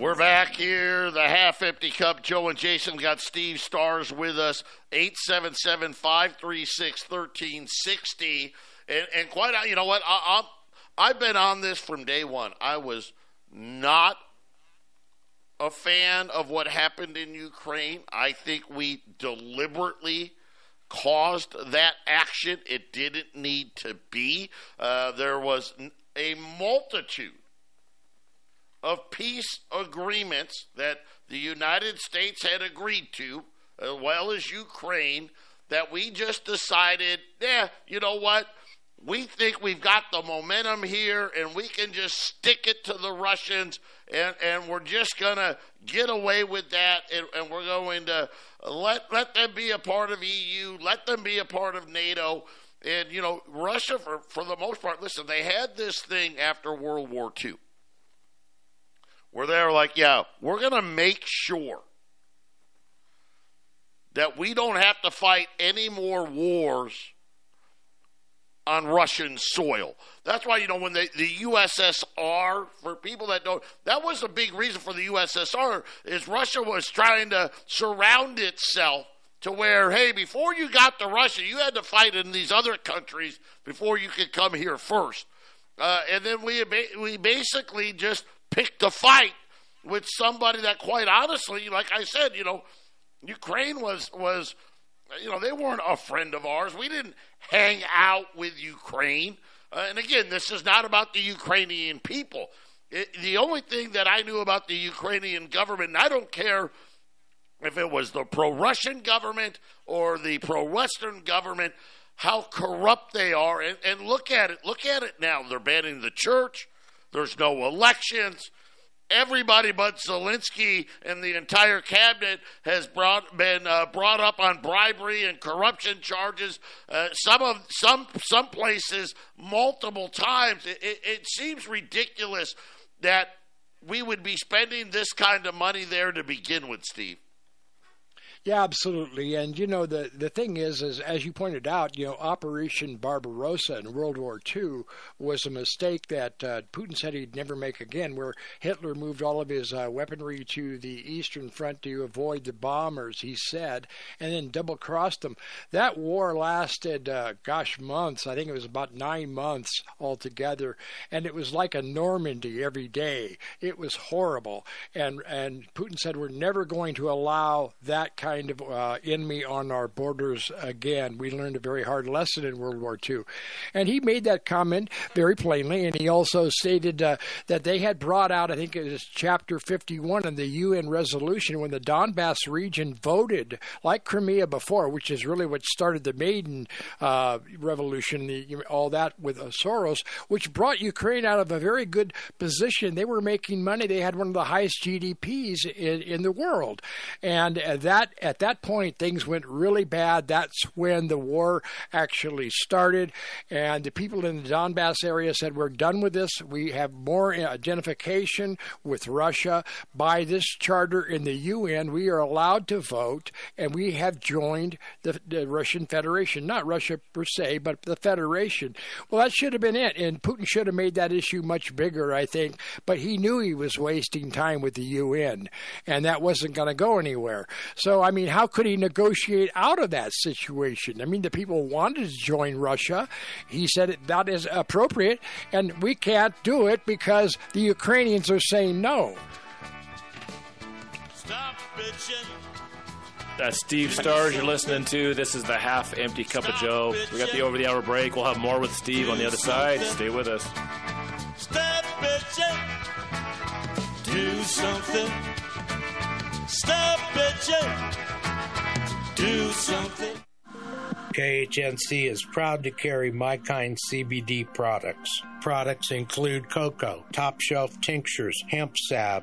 We're back here, the half empty cup. Joe and Jason got Steve Stars with us, 877 536 1360. And quite, you know what? I, I, I've been on this from day one. I was not a fan of what happened in Ukraine. I think we deliberately caused that action. It didn't need to be. Uh, there was a multitude of peace agreements that the United States had agreed to, as well as Ukraine, that we just decided, yeah, you know what? We think we've got the momentum here and we can just stick it to the Russians and, and we're just going to get away with that and, and we're going to let, let them be a part of EU, let them be a part of NATO. And, you know, Russia, for, for the most part, listen, they had this thing after World War II where they're like, yeah, we're going to make sure that we don't have to fight any more wars on Russian soil. That's why, you know, when the, the USSR, for people that don't, that was a big reason for the USSR, is Russia was trying to surround itself to where, hey, before you got to Russia, you had to fight in these other countries before you could come here first. Uh, and then we, we basically just picked a fight with somebody that, quite honestly, like I said, you know, Ukraine was was, you know, they weren't a friend of ours. We didn't hang out with Ukraine. Uh, and again, this is not about the Ukrainian people. It, the only thing that I knew about the Ukrainian government, and I don't care if it was the pro Russian government or the pro Western government, how corrupt they are. And, and look at it. Look at it now. They're banning the church. There's no elections. Everybody but Zelensky and the entire cabinet has brought, been uh, brought up on bribery and corruption charges. Uh, some of some some places multiple times. It, it, it seems ridiculous that we would be spending this kind of money there to begin with, Steve. Yeah, absolutely. And you know the the thing is, is as you pointed out, you know Operation Barbarossa in World War II was a mistake that uh, Putin said he'd never make again. Where Hitler moved all of his uh, weaponry to the Eastern Front to avoid the bombers, he said, and then double crossed them. That war lasted, uh, gosh, months. I think it was about nine months altogether, and it was like a Normandy every day. It was horrible, and and Putin said we're never going to allow that kind kind of uh, enemy on our borders again. We learned a very hard lesson in World War II. And he made that comment very plainly, and he also stated uh, that they had brought out, I think it was chapter 51 in the UN resolution, when the Donbass region voted, like Crimea before, which is really what started the Maidan uh, revolution, the, all that with uh, Soros, which brought Ukraine out of a very good position. They were making money. They had one of the highest GDPs in, in the world. And uh, that at that point, things went really bad. That's when the war actually started. And the people in the Donbass area said, We're done with this. We have more identification with Russia. By this charter in the UN, we are allowed to vote, and we have joined the, the Russian Federation. Not Russia per se, but the Federation. Well, that should have been it. And Putin should have made that issue much bigger, I think. But he knew he was wasting time with the UN, and that wasn't going to go anywhere. So, I mean, how could he negotiate out of that situation? I mean, the people wanted to join Russia. He said that is appropriate, and we can't do it because the Ukrainians are saying no. Stop bitching. That's Steve Stars you're listening to. This is the half empty cup of Joe. We got the over the hour break. We'll have more with Steve on the other side. Stay with us. Stop bitching. Do something. Stop bitching. Do something. KHNC is proud to carry My Kind CBD products. Products include cocoa, top shelf tinctures, hemp salve,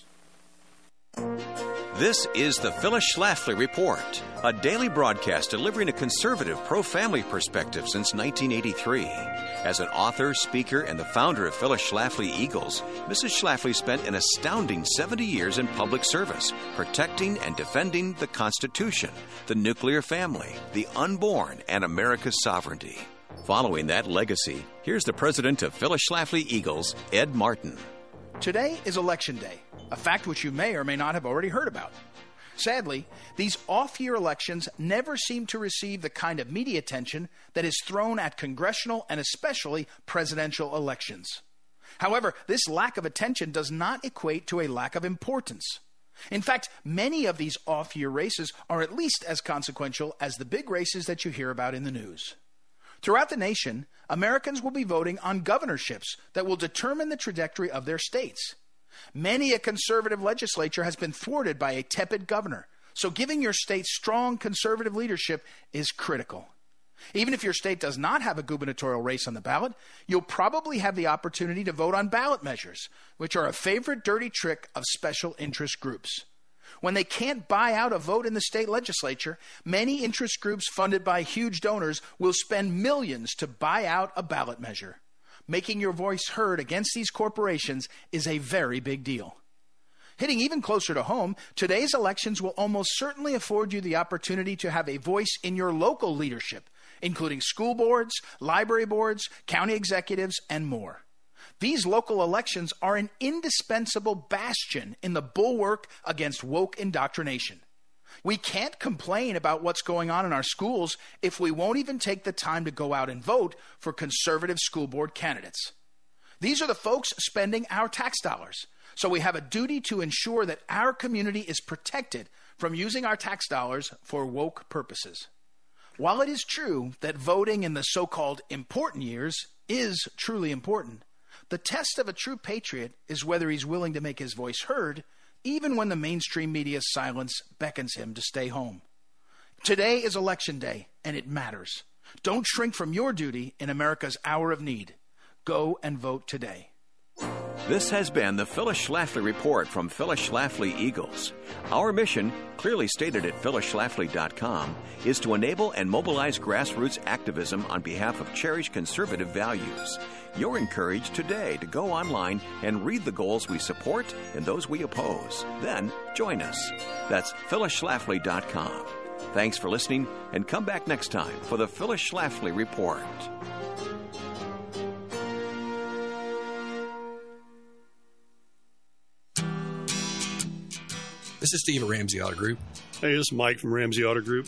This is the Phyllis Schlafly Report, a daily broadcast delivering a conservative pro family perspective since 1983. As an author, speaker, and the founder of Phyllis Schlafly Eagles, Mrs. Schlafly spent an astounding 70 years in public service, protecting and defending the Constitution, the nuclear family, the unborn, and America's sovereignty. Following that legacy, here's the president of Phyllis Schlafly Eagles, Ed Martin. Today is Election Day a fact which you may or may not have already heard about. Sadly, these off year elections never seem to receive the kind of media attention that is thrown at congressional and especially presidential elections. However, this lack of attention does not equate to a lack of importance. In fact, many of these off year races are at least as consequential as the big races that you hear about in the news. Throughout the nation, Americans will be voting on governorships that will determine the trajectory of their states. Many a conservative legislature has been thwarted by a tepid governor, so giving your state strong conservative leadership is critical. Even if your state does not have a gubernatorial race on the ballot, you'll probably have the opportunity to vote on ballot measures, which are a favorite dirty trick of special interest groups. When they can't buy out a vote in the state legislature, many interest groups funded by huge donors will spend millions to buy out a ballot measure making your voice heard against these corporations is a very big deal. Hitting even closer to home, today's elections will almost certainly afford you the opportunity to have a voice in your local leadership, including school boards, library boards, county executives, and more. These local elections are an indispensable bastion in the bulwark against woke indoctrination. We can't complain about what's going on in our schools if we won't even take the time to go out and vote for conservative school board candidates. These are the folks spending our tax dollars. So we have a duty to ensure that our community is protected from using our tax dollars for woke purposes. While it is true that voting in the so called important years is truly important, the test of a true patriot is whether he's willing to make his voice heard even when the mainstream media's silence beckons him to stay home. Today is Election Day, and it matters. Don't shrink from your duty in America's hour of need. Go and vote today. This has been the Phyllis Schlafly Report from Phyllis Schlafly Eagles. Our mission, clearly stated at phyllisschlafly.com, is to enable and mobilize grassroots activism on behalf of cherished conservative values. You're encouraged today to go online and read the goals we support and those we oppose. Then join us. That's phyllisschlafly.com. Thanks for listening, and come back next time for the Phyllis Schlafly Report. This is Steve at Ramsey Auto Group. Hey, this is Mike from Ramsey Auto Group.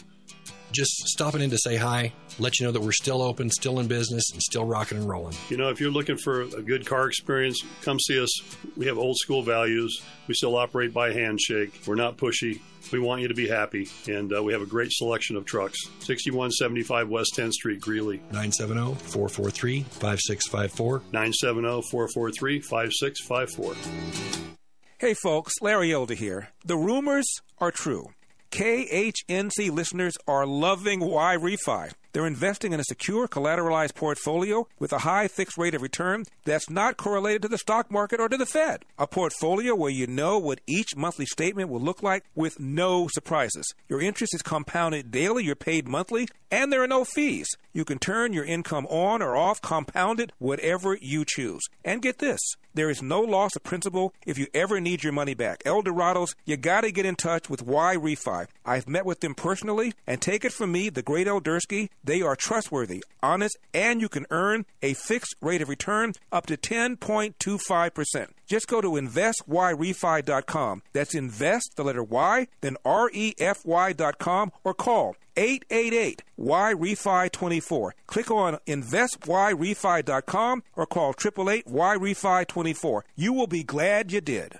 Just stopping in to say hi, let you know that we're still open, still in business, and still rocking and rolling. You know, if you're looking for a good car experience, come see us. We have old school values. We still operate by handshake. We're not pushy. We want you to be happy, and uh, we have a great selection of trucks. 6175 West 10th Street, Greeley. 970 443 5654. 970 443 5654. Hey folks, Larry Elder here. The rumors are true. KHNC listeners are loving Y Refi. They're investing in a secure collateralized portfolio with a high fixed rate of return that's not correlated to the stock market or to the Fed. A portfolio where you know what each monthly statement will look like with no surprises. Your interest is compounded daily, you're paid monthly, and there are no fees. You can turn your income on or off, compounded, whatever you choose. And get this there is no loss of principal if you ever need your money back. Elderados, you got to get in touch with Y Refi. I've met with them personally, and take it from me, the great Eldersky, they are trustworthy, honest, and you can earn a fixed rate of return up to 10.25%. Just go to investyrefy.com. That's invest, the letter Y, then R E F Y.com, or call 888 Y Refi 24. Click on investyrefy.com or call 888 Y Refi 24. You will be glad you did.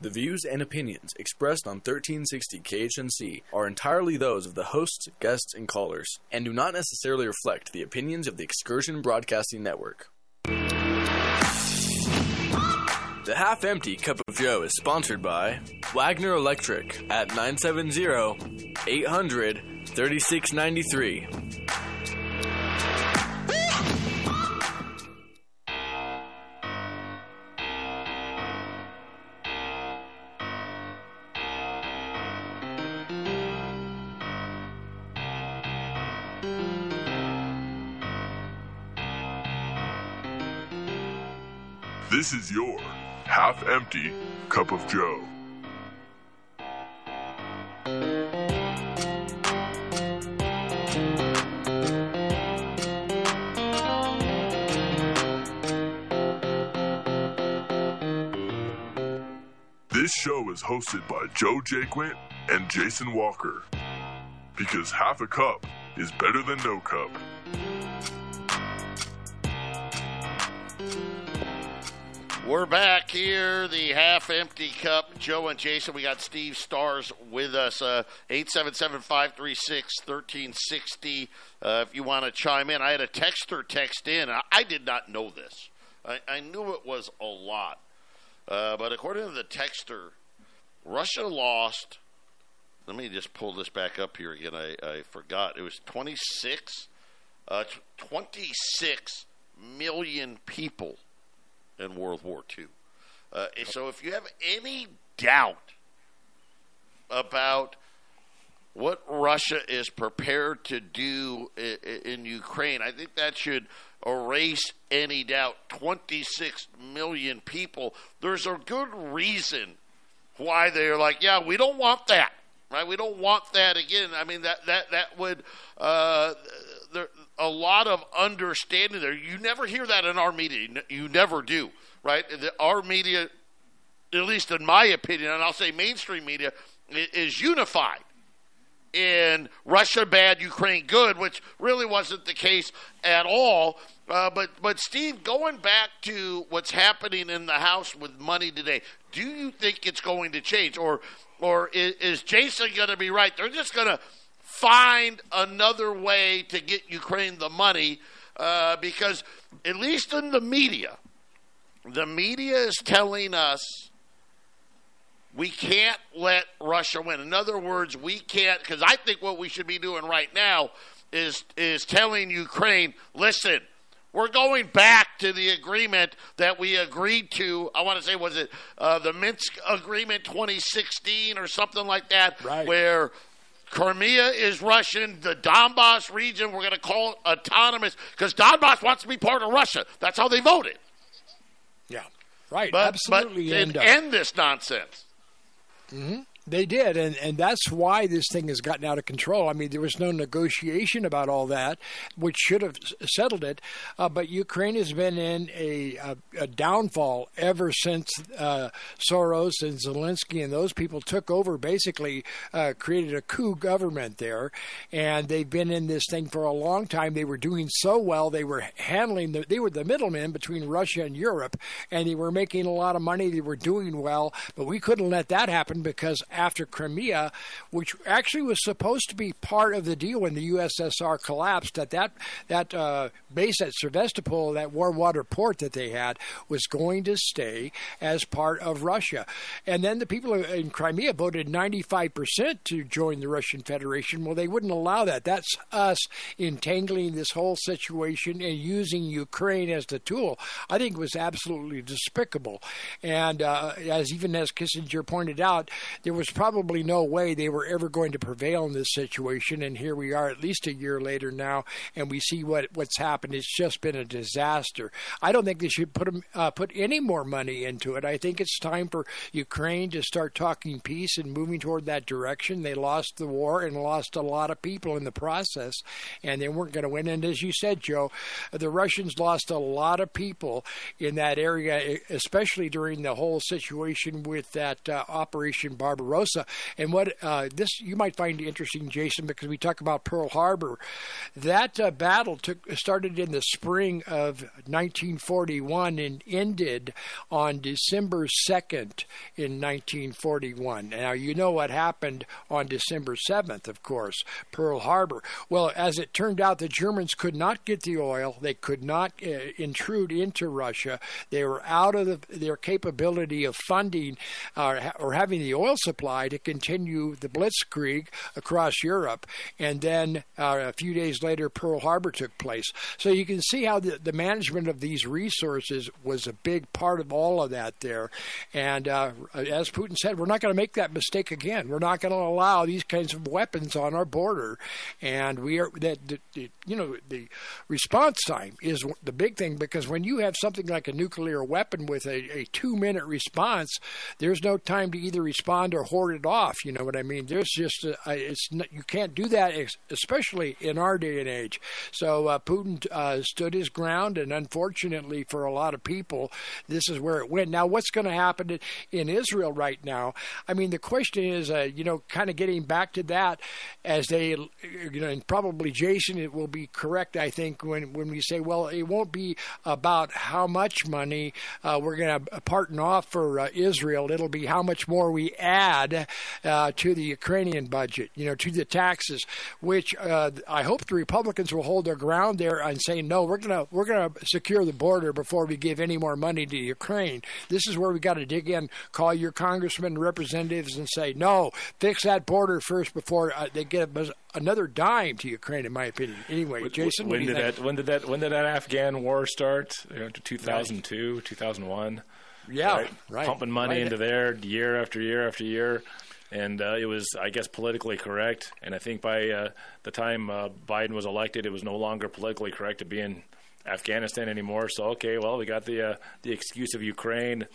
The views and opinions expressed on 1360 KHNC are entirely those of the hosts, guests, and callers, and do not necessarily reflect the opinions of the Excursion Broadcasting Network. The Half Empty Cup of Joe is sponsored by Wagner Electric at 970 800 3693. This is your half empty cup of Joe. This show is hosted by Joe Jaquint and Jason Walker. Because half a cup is better than no cup. We're back here, the half empty cup. Joe and Jason, we got Steve Stars with us. Uh, 877 536 1360. Uh, if you want to chime in, I had a texter text in. I, I did not know this, I, I knew it was a lot. Uh, but according to the texter, Russia lost. Let me just pull this back up here again. I, I forgot. It was 26, uh, 26 million people in World War II. Uh, so if you have any doubt about what Russia is prepared to do in, in Ukraine, I think that should erase any doubt. 26 million people. There's a good reason why they're like, yeah, we don't want that. Right? We don't want that again. I mean, that that that would uh, there a lot of understanding there. You never hear that in our media. You never do right? Our media, at least in my opinion, and I'll say mainstream media, is unified in Russia bad, Ukraine good, which really wasn't the case at all. Uh, but but Steve, going back to what's happening in the House with money today, do you think it's going to change, or or is, is Jason going to be right? They're just going to find another way to get Ukraine the money uh, because at least in the media, the media is telling us we can't let Russia win. In other words, we can't because I think what we should be doing right now is is telling Ukraine, listen, we're going back to the agreement that we agreed to. I want to say, was it uh, the Minsk Agreement 2016 or something like that, right. where Crimea is Russian. The Donbass region, we're going to call it autonomous because Donbass wants to be part of Russia. That's how they voted. Yeah, right. But, Absolutely. But and, uh, end this nonsense. Mm-hmm. They did, and, and that's why this thing has gotten out of control. I mean, there was no negotiation about all that, which should have settled it. Uh, but Ukraine has been in a, a, a downfall ever since uh, Soros and Zelensky and those people took over, basically uh, created a coup government there. And they've been in this thing for a long time. They were doing so well. They were handling, the, they were the middlemen between Russia and Europe, and they were making a lot of money. They were doing well, but we couldn't let that happen because after Crimea, which actually was supposed to be part of the deal when the USSR collapsed. That that that uh, base at Sevastopol, that war water port that they had, was going to stay as part of Russia. And then the people in Crimea voted 95% to join the Russian Federation. Well, they wouldn't allow that. That's us entangling this whole situation and using Ukraine as the tool. I think it was absolutely despicable. And uh, as even as Kissinger pointed out, there was probably no way they were ever going to prevail in this situation. And here we are, at least a year later now, and we see what what's happened. It's just been a disaster. I don't think they should put uh, put any more money into it. I think it's time for Ukraine to start talking peace and moving toward that direction. They lost the war and lost a lot of people in the process, and they weren't going to win. And as you said, Joe, the Russians lost a lot of people in that area, especially during the whole situation with that uh, Operation Barbarossa. And what uh, this you might find interesting, Jason, because we talk about Pearl Harbor. That uh, battle took started in the spring of 1941 and ended on December 2nd in 1941. Now you know what happened on December 7th, of course, Pearl Harbor. Well, as it turned out, the Germans could not get the oil. They could not uh, intrude into Russia. They were out of the, their capability of funding uh, or having the oil supply to continue the blitzkrieg across Europe. And then uh, a few days later, Pearl Harbor took place. So you can see how the, the management of these resources was a big part of all of that there. And uh, as Putin said, we're not going to make that mistake again. We're not going to allow these kinds of weapons on our border. And we are that you know the response time is the big thing because when you have something like a nuclear weapon with a, a two minute response, there's no time to either respond or hoard it off. You know what I mean? There's just a, it's you can't do that, especially in our day and age. So uh, Putin uh, stood his ground, and unfortunately for a lot of people, this is where it went. Now, what's going to happen in Israel right now? I mean, the question is, uh, you know, kind of getting back to that as they, you know, and probably Jason, it will be correct, I think, when when we say, well, it won't be about how much money uh, we're going to parton off for uh, Israel. It'll be how much more we add uh, to the Ukrainian budget, you know, to the taxes, which uh, I hope the Republicans will hold their ground there and say, no, we're gonna we're gonna secure the border before we give any more money to Ukraine. This is where we got to dig in, call your congressmen and representatives, and say, no, fix that border first before uh, they get another dime to Ukraine, in my opinion. Anyway, Jason, when did that when did that when did that Afghan war start? You know, 2002, right. 2001. Yeah, right. right. Pumping money right. into there year after year after year and uh, it was, I guess, politically correct. And I think by uh, the time uh, Biden was elected, it was no longer politically correct to be in Afghanistan anymore. So okay, well, we got the uh, the excuse of Ukraine.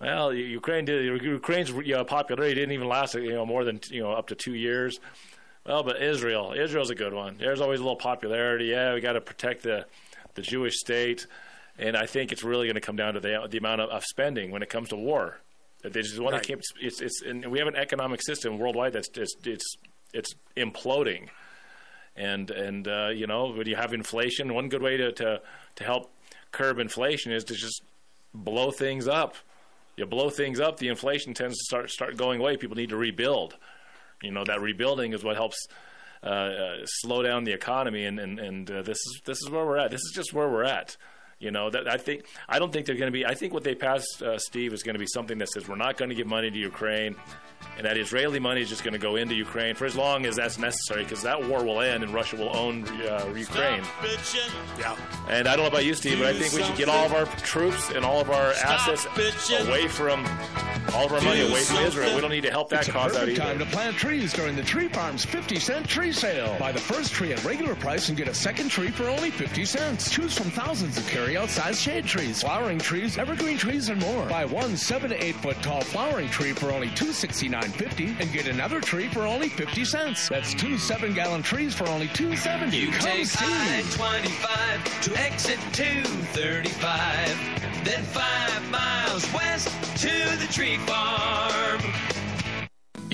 Well, Ukraine did Ukraine's you know, popularity didn't even last you know more than you know up to two years. Well, but Israel, Israel's a good one. There's always a little popularity. Yeah, we got to protect the the Jewish state, and I think it's really going to come down to the the amount of, of spending when it comes to war. They just want right. to keep it's it's and we have an economic system worldwide that's just it's it's imploding, and and uh, you know when you have inflation, one good way to, to to help curb inflation is to just blow things up. You blow things up, the inflation tends to start start going away. People need to rebuild. You know that rebuilding is what helps uh, uh, slow down the economy, and and, and uh, this is this is where we're at. This is just where we're at. You know, that I think I don't think they're going to be. I think what they passed, uh, Steve, is going to be something that says we're not going to give money to Ukraine and that Israeli money is just going to go into Ukraine for as long as that's necessary, because that war will end and Russia will own uh, Ukraine. Yeah. And I don't know about you, Steve, but I think we should get all of our troops and all of our assets away from all of our money away from Israel. We don't need to help that it's cause out either. time to plant trees during the Tree Farm's 50 cent tree sale. Buy the first tree at regular price and get a second tree for only 50 cents. Choose from thousands of carry-out size shade trees, flowering trees, evergreen trees, and more. Buy one seven to eight foot tall flowering tree for only 269 $9.50 and get another tree for only 50 cents. That's two seven gallon trees for only 270 You Come take see. I-25 to exit 235, then five miles west to the tree farm.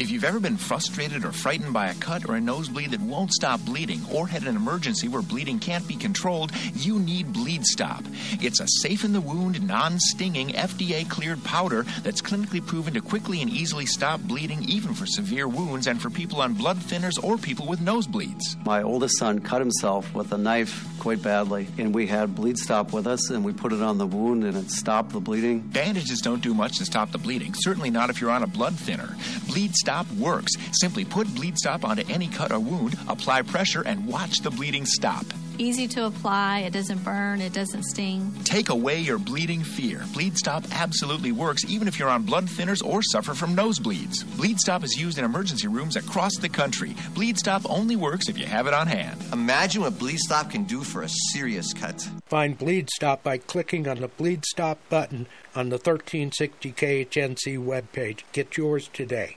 If you've ever been frustrated or frightened by a cut or a nosebleed that won't stop bleeding, or had an emergency where bleeding can't be controlled, you need Bleed Stop. It's a safe in the wound, non stinging, FDA cleared powder that's clinically proven to quickly and easily stop bleeding, even for severe wounds and for people on blood thinners or people with nosebleeds. My oldest son cut himself with a knife quite badly, and we had Bleed Stop with us, and we put it on the wound, and it stopped the bleeding. Bandages don't do much to stop the bleeding, certainly not if you're on a blood thinner. Bleed Stop works. Simply put Bleed Stop onto any cut or wound, apply pressure, and watch the bleeding stop. Easy to apply, it doesn't burn, it doesn't sting. Take away your bleeding fear. Bleed Stop absolutely works even if you're on blood thinners or suffer from nosebleeds. Bleed Stop is used in emergency rooms across the country. Bleed Stop only works if you have it on hand. Imagine what Bleed Stop can do for a serious cut. Find Bleed Stop by clicking on the Bleed Stop button on the 1360 KHNC webpage. Get yours today.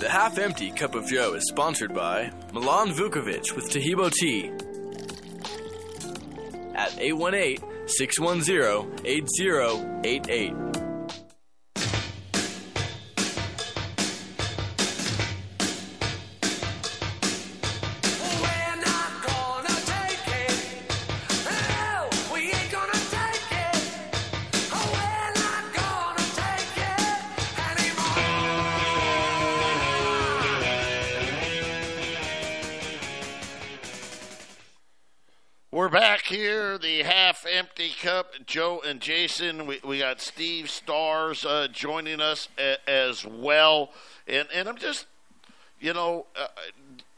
The Half Empty Cup of Joe is sponsored by Milan Vukovic with Taheebo Tea at 818 610 8088. We're back here, the half empty cup. Joe and Jason. We, we got Steve Stars uh, joining us a, as well. And, and I'm just, you know, uh,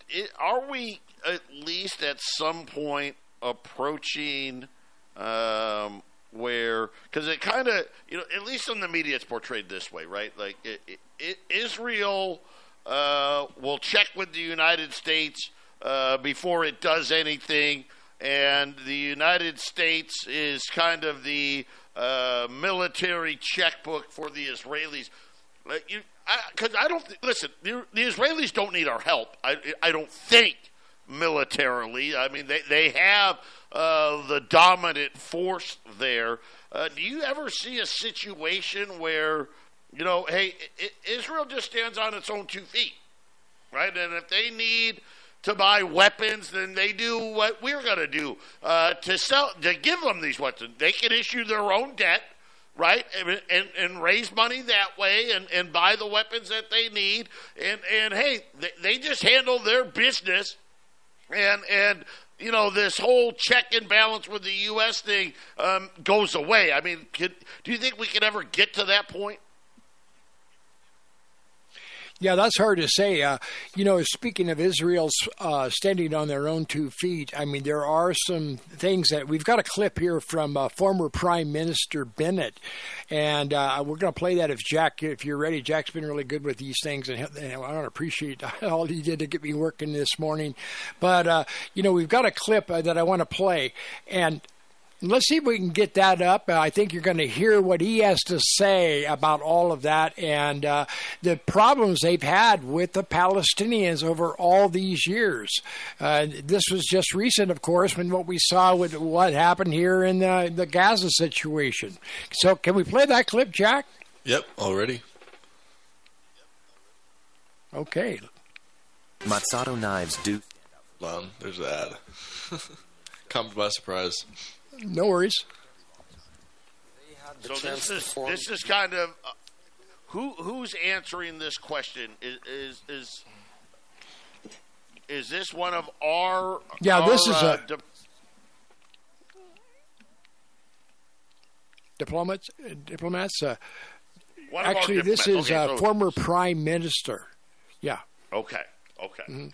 it, are we at least at some point approaching um, where, because it kind of, you know, at least in the media, it's portrayed this way, right? Like it, it, Israel uh, will check with the United States uh, before it does anything and the United States is kind of the uh, military checkbook for the Israelis. Because I, I, don't th- listen. The, the, Israelis don't need our help. I, I don't think militarily. I mean, they they have uh, the dominant force there. Uh, do you ever see a situation where you know, hey, Israel just stands on its own two feet, right? And if they need to buy weapons, then they do what we're going to do uh, to sell to give them these weapons. They can issue their own debt, right, and, and, and raise money that way, and, and buy the weapons that they need. And and hey, they, they just handle their business, and and you know this whole check and balance with the U.S. thing um, goes away. I mean, could, do you think we could ever get to that point? Yeah, that's hard to say. Uh, you know, speaking of Israel's uh, standing on their own two feet, I mean, there are some things that we've got a clip here from uh, former Prime Minister Bennett, and uh, we're going to play that if Jack, if you're ready. Jack's been really good with these things, and, and I don't appreciate all he did to get me working this morning. But uh, you know, we've got a clip uh, that I want to play, and Let's see if we can get that up. I think you're going to hear what he has to say about all of that and uh, the problems they've had with the Palestinians over all these years. Uh, this was just recent, of course, when what we saw with what happened here in the, the Gaza situation. So, can we play that clip, Jack? Yep, already. Okay. Mazzato knives do. Hold on, there's that. Caught by surprise. No worries. So this is this is kind of uh, who who's answering this question is is is, is this one of our yeah our, this is uh, a di- diplomats diplomats uh, actually this is okay, a so, former prime minister yeah okay okay mm-hmm.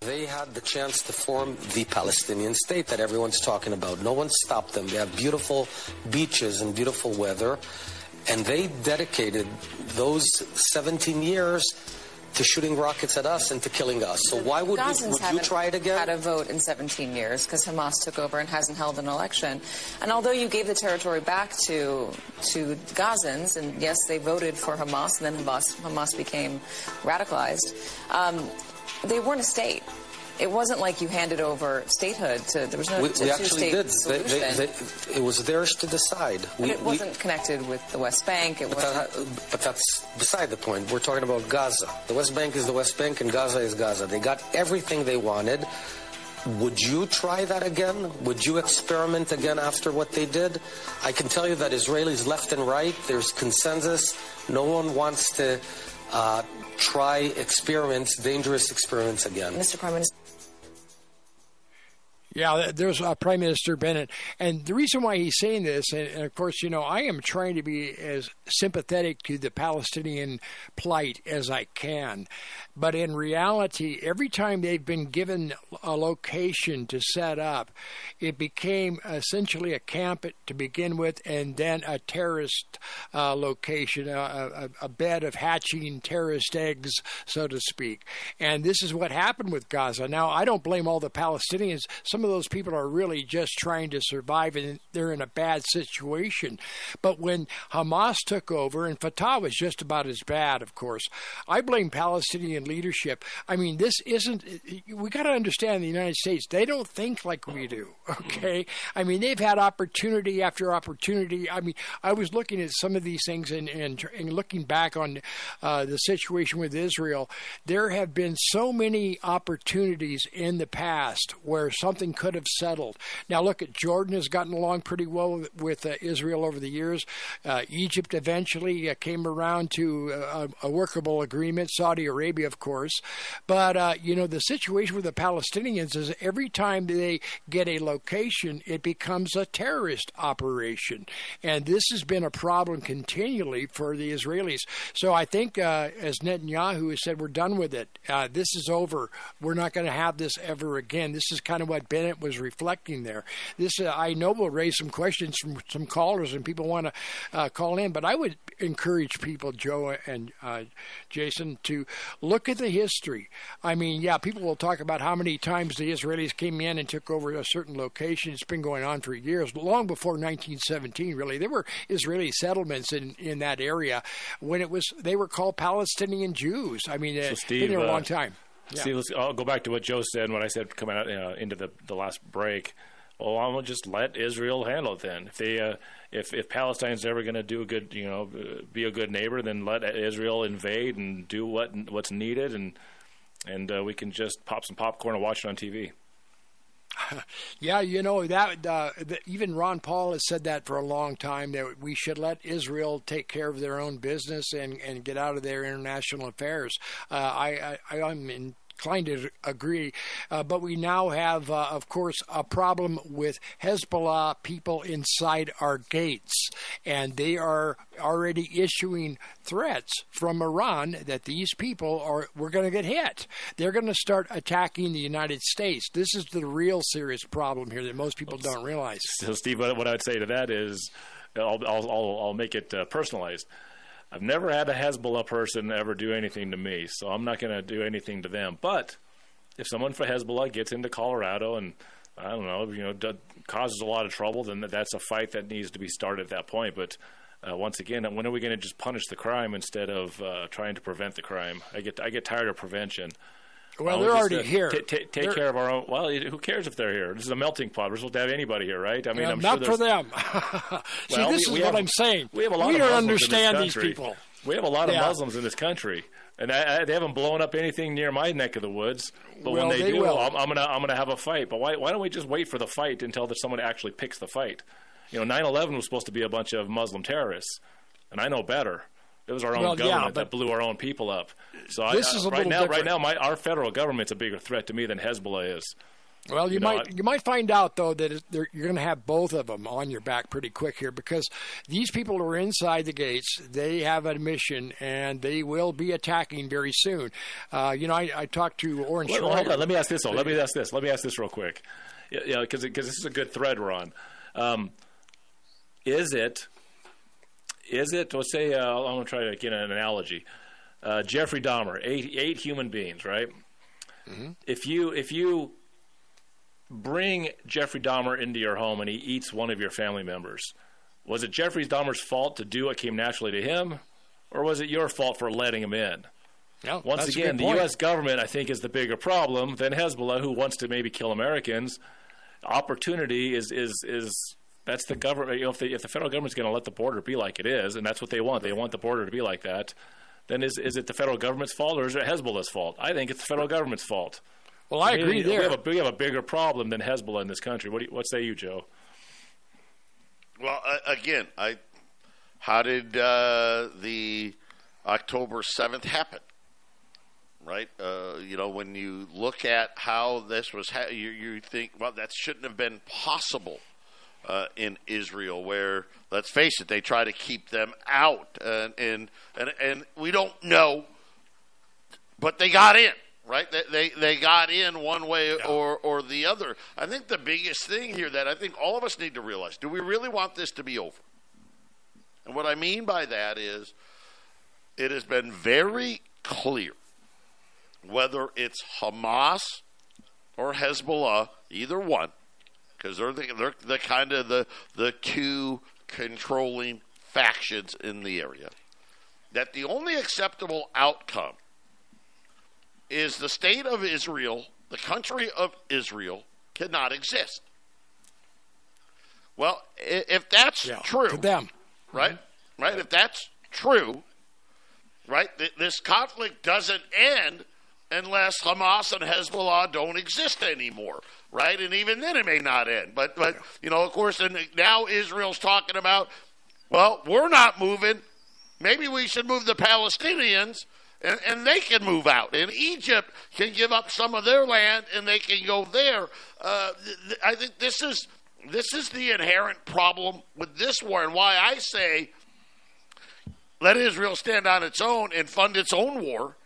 They had the chance to form the Palestinian state that everyone's talking about. No one stopped them. They have beautiful beaches and beautiful weather, and they dedicated those 17 years to shooting rockets at us and to killing us. So why would, we, would you try it again? Had a vote in 17 years because Hamas took over and hasn't held an election. And although you gave the territory back to to Gazans, and yes, they voted for Hamas, and then Hamas, Hamas became radicalized. Um, they weren't a state. It wasn't like you handed over statehood to. There was no we, we actually did. They, they, they, it was theirs to decide. We, it wasn't connected with the West Bank. It but, wasn't. That, but that's beside the point. We're talking about Gaza. The West Bank is the West Bank, and Gaza is Gaza. They got everything they wanted. Would you try that again? Would you experiment again after what they did? I can tell you that Israelis left and right, there's consensus. No one wants to uh, try experiments, dangerous experiments again. Mr. Prime Minister. Yeah, there's uh, Prime Minister Bennett. And the reason why he's saying this, and, and, of course, you know, I am trying to be as sympathetic to the Palestinian plight as I can. But in reality, every time they've been given a location to set up, it became essentially a camp to begin with and then a terrorist uh, location, a, a, a bed of hatching terrorist eggs, so to speak. And this is what happened with Gaza. Now, I don't blame all the Palestinians. Some of those people are really just trying to survive and they're in a bad situation. But when Hamas took over, and Fatah was just about as bad, of course, I blame Palestinian leadership. I mean, this isn't, we got to understand the United States, they don't think like we do, okay? I mean, they've had opportunity after opportunity. I mean, I was looking at some of these things and, and, and looking back on uh, the situation with Israel. There have been so many opportunities in the past where something could have settled. Now, look at Jordan has gotten along pretty well with, uh, Israel over the years. Uh, Egypt eventually uh, came around to uh, a, a workable agreement. Saudi Arabia, of course. But, uh, you know, the situation with the Palestinians is every time they get a location, it becomes a terrorist operation. And this has been a problem continually for the Israelis. So I think, uh, as Netanyahu has said, we're done with it. Uh, this is over. We're not going to have this ever again. This is kind of what Bennett was reflecting there. This, uh, I know, will raise some questions from some callers, and people want to uh, call in. But I would encourage people, Joe and uh, Jason, to look at the history. I mean, yeah, people will talk about how many times the Israelis came in and took over a certain location. It's been going on for years, long before 1917. Really, there were Israeli settlements in in that area when it was they were called Palestinian Jews. I mean, so it's Steve, been there a long uh, time. Yeah. See, I'll go back to what Joe said when I said coming out uh, into the the last break. Well, I'm gonna just let Israel handle it then. If they, uh, if if Palestine's ever gonna do a good, you know, uh, be a good neighbor, then let Israel invade and do what what's needed, and and uh, we can just pop some popcorn and watch it on TV. yeah, you know that uh, the, even Ron Paul has said that for a long time that we should let Israel take care of their own business and, and get out of their international affairs. Uh, I, I I'm in inclined to agree. Uh, but we now have, uh, of course, a problem with Hezbollah people inside our gates, and they are already issuing threats from Iran that these people are we're going to get hit. They're going to start attacking the United States. This is the real serious problem here that most people don't realize. So, Steve, what I would say to that is, I'll I'll, I'll, make it uh, personalized. I've never had a Hezbollah person ever do anything to me, so I'm not going to do anything to them. But if someone from Hezbollah gets into Colorado and I don't know, you know, d- causes a lot of trouble, then that's a fight that needs to be started at that point. But uh, once again, when are we going to just punish the crime instead of uh, trying to prevent the crime? I get I get tired of prevention. Well, they're already here. T- t- take care of our own. Well, who cares if they're here? This is a melting pot. We're supposed to have anybody here, right? I mean, yeah, I'm not sure for them. See, well, this we, is we what have, I'm saying. We have a lot we of don't understand these people. We have a lot of yeah. Muslims in this country, and I, I, they haven't blown up anything near my neck of the woods. But well, when they, they do, will. I'm, I'm, gonna I'm gonna have a fight. But why why don't we just wait for the fight until that someone actually picks the fight? You know, 9/11 was supposed to be a bunch of Muslim terrorists, and I know better. It was our own well, government yeah, that blew our own people up. So I, a right now, different. right now, my, our federal government's a bigger threat to me than Hezbollah is. Well, you, You know, might I- you might find out though that you're going to have both of them on your back pretty quick here because these people are inside the gates. They have a mission and they will be attacking very soon. Uh, you know, I, I talked to Orange. Well, hold on. Let me ask this. Though. Let me ask this. Let me ask this real quick. Yeah, yeah, because this is a good thread we're on. Um, is it? Is it? Let's say uh, I'm going to try to get an analogy. Uh, Jeffrey Dahmer, eight eight human beings, right? If you if you bring Jeffrey Dahmer into your home and he eats one of your family members, was it Jeffrey Dahmer's fault to do what came naturally to him, or was it your fault for letting him in? Yeah, Once again, the. U.S. government, I think, is the bigger problem than Hezbollah, who wants to maybe kill Americans. Opportunity is is is that's the government. You know, if the if the federal government's going to let the border be like it is, and that's what they want, they want the border to be like that. Then is is it the federal government's fault or is it Hezbollah's fault? I think it's the federal government's fault. Well, I agree we there. Have a, we have a bigger problem than Hezbollah in this country. What do you, what say you, Joe? Well, uh, again, I how did uh, the October seventh happen? Right, uh, you know, when you look at how this was, ha- you, you think, well, that shouldn't have been possible uh, in Israel. Where, let's face it, they try to keep them out, and and and, and we don't know, but they got in. Right, they, they they got in one way or or the other. I think the biggest thing here that I think all of us need to realize: Do we really want this to be over? And what I mean by that is, it has been very clear whether it's Hamas or Hezbollah, either one, because they're the, they're the kind of the the two controlling factions in the area. That the only acceptable outcome is the state of Israel, the country of Israel, cannot exist. Well, if that's true, to them, right? Mm-hmm. Right? If that's true, right? Th- this conflict doesn't end unless Hamas and Hezbollah don't exist anymore, right? And even then, it may not end. But, but you know, of course, and now Israel's talking about, well, we're not moving. Maybe we should move the Palestinians. And, and they can move out, and Egypt can give up some of their land, and they can go there. Uh, th- I think this is this is the inherent problem with this war, and why I say let Israel stand on its own and fund its own war.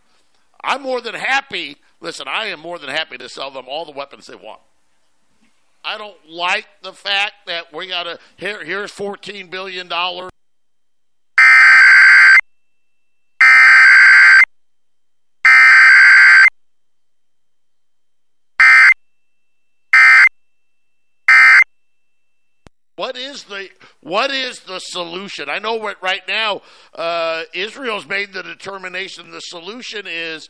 I'm more than happy. Listen, I am more than happy to sell them all the weapons they want. I don't like the fact that we got to here. Here's 14 billion dollars. What is the what is the solution? I know what right now uh, Israel's made the determination. The solution is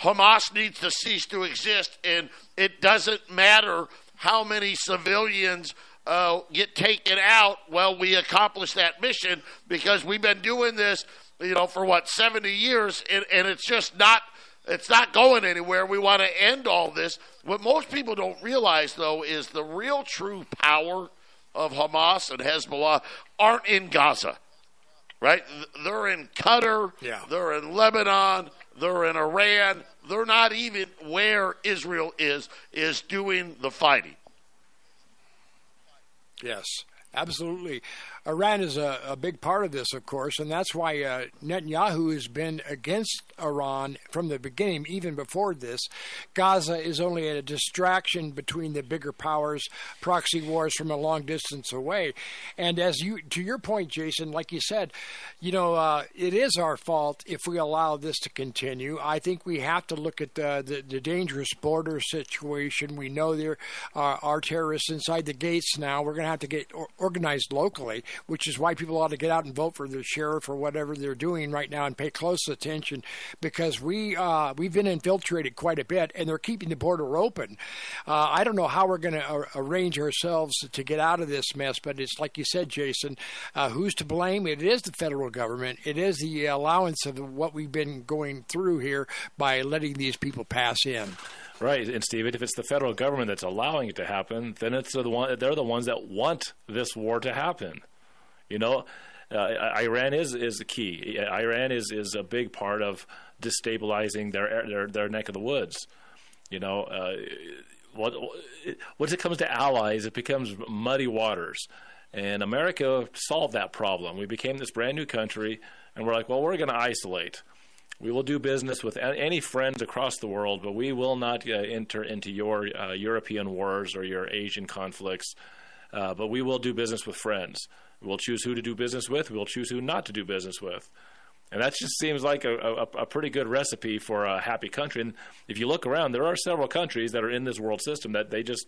Hamas needs to cease to exist, and it doesn't matter how many civilians uh, get taken out. Well, we accomplish that mission because we've been doing this, you know, for what seventy years, and, and it's just not it's not going anywhere. We want to end all this. What most people don't realize, though, is the real true power of Hamas and Hezbollah aren't in Gaza, right? They're in Qatar. Yeah. They're in Lebanon. They're in Iran. They're not even where Israel is is doing the fighting. Yes, absolutely. Iran is a, a big part of this, of course, and that's why uh, Netanyahu has been against Iran from the beginning, even before this. Gaza is only a distraction between the bigger powers, proxy wars from a long distance away. And as you, to your point, Jason, like you said, you know, uh, it is our fault if we allow this to continue. I think we have to look at the, the, the dangerous border situation. We know there are, are terrorists inside the gates now. We're going to have to get organized locally, which is why people ought to get out and vote for the sheriff or whatever they're doing right now and pay close attention because we uh, we've been infiltrated quite a bit and they're keeping the border open. Uh, I don't know how we're going to uh, arrange ourselves to get out of this mess, but it's like you said, Jason. Uh, who's to blame? It is the federal government. It is the allowance of what we've been going through here by letting these people pass in. Right, and Steve, if it's the federal government that's allowing it to happen, then it's the one they're the ones that want this war to happen. You know, Iran is is the key. Iran is is a big part of destabilizing their their their neck of the woods. You know, uh, what once it comes to allies, it becomes muddy waters. And America solved that problem. We became this brand new country, and we're like, well, we're going to isolate. We will do business with any friends across the world, but we will not uh, enter into your uh, European wars or your Asian conflicts. Uh, but we will do business with friends. We'll choose who to do business with. We'll choose who not to do business with. And that just seems like a, a, a, pretty good recipe for a happy country. And if you look around, there are several countries that are in this world system that they just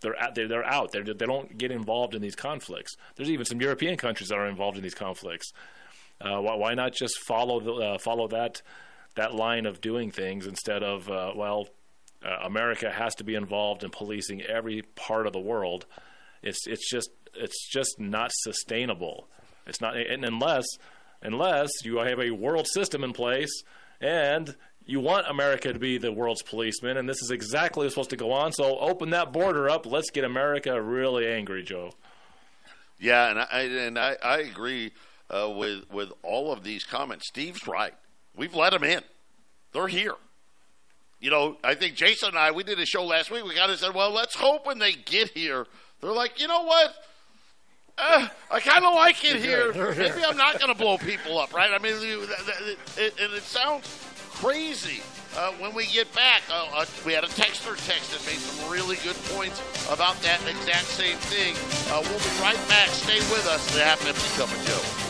they're out, they're, they're out. They're, they don't get involved in these conflicts. There's even some European countries that are involved in these conflicts. Uh, why, why, not just follow the, uh, follow that that line of doing things instead of uh, well, uh, America has to be involved in policing every part of the world. It's it's just it's just not sustainable. It's not unless unless you have a world system in place and you want America to be the world's policeman, and this is exactly what's supposed to go on. So open that border up. Let's get America really angry, Joe. Yeah, and I and I, I agree uh, with with all of these comments. Steve's right. We've let them in. They're here. You know, I think Jason and I we did a show last week. We kind of said, well, let's hope when they get here, they're like, you know what? uh, I kind of like it here. Maybe I'm not going to blow people up, right? I mean, it, it, and it sounds crazy. Uh, when we get back, uh, uh, we had a texter text that made some really good points about that exact same thing. Uh, we'll be right back. Stay with us. The Half Empty Cup of Joe.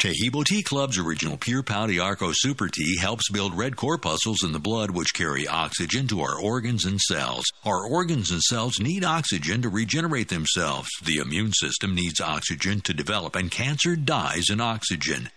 Taheebo Tea Club's original Pure Pau d'Arco Super Tea helps build red corpuscles in the blood which carry oxygen to our organs and cells. Our organs and cells need oxygen to regenerate themselves. The immune system needs oxygen to develop, and cancer dies in oxygen.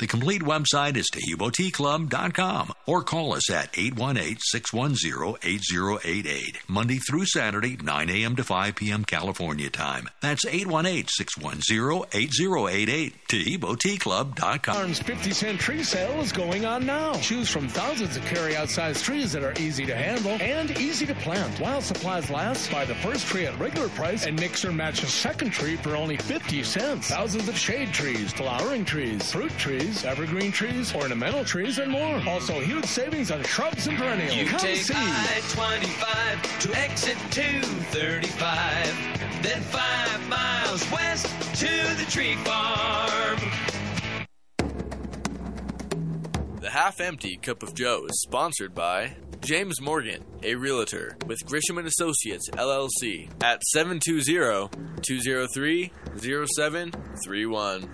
The complete website is TaheeboTeaClub.com or call us at 818-610-8088, Monday through Saturday, 9 a.m. to 5 p.m. California time. That's 818-610-8088, TaheeboTeaClub.com. Arms 50 cent tree sale is going on now. Choose from thousands of carry-out size trees that are easy to handle and easy to plant. While supplies last, buy the first tree at regular price and mix or match a second tree for only 50 cents. Thousands of shade trees, flowering trees, fruit trees, trees, evergreen trees, ornamental trees, and more. Also, huge savings on shrubs and perennials. You Come take see. I-25 to exit 235, then five miles west to the tree farm. The Half Empty Cup of Joe is sponsored by James Morgan, a realtor with Grisham and Associates LLC at 720-203-0731.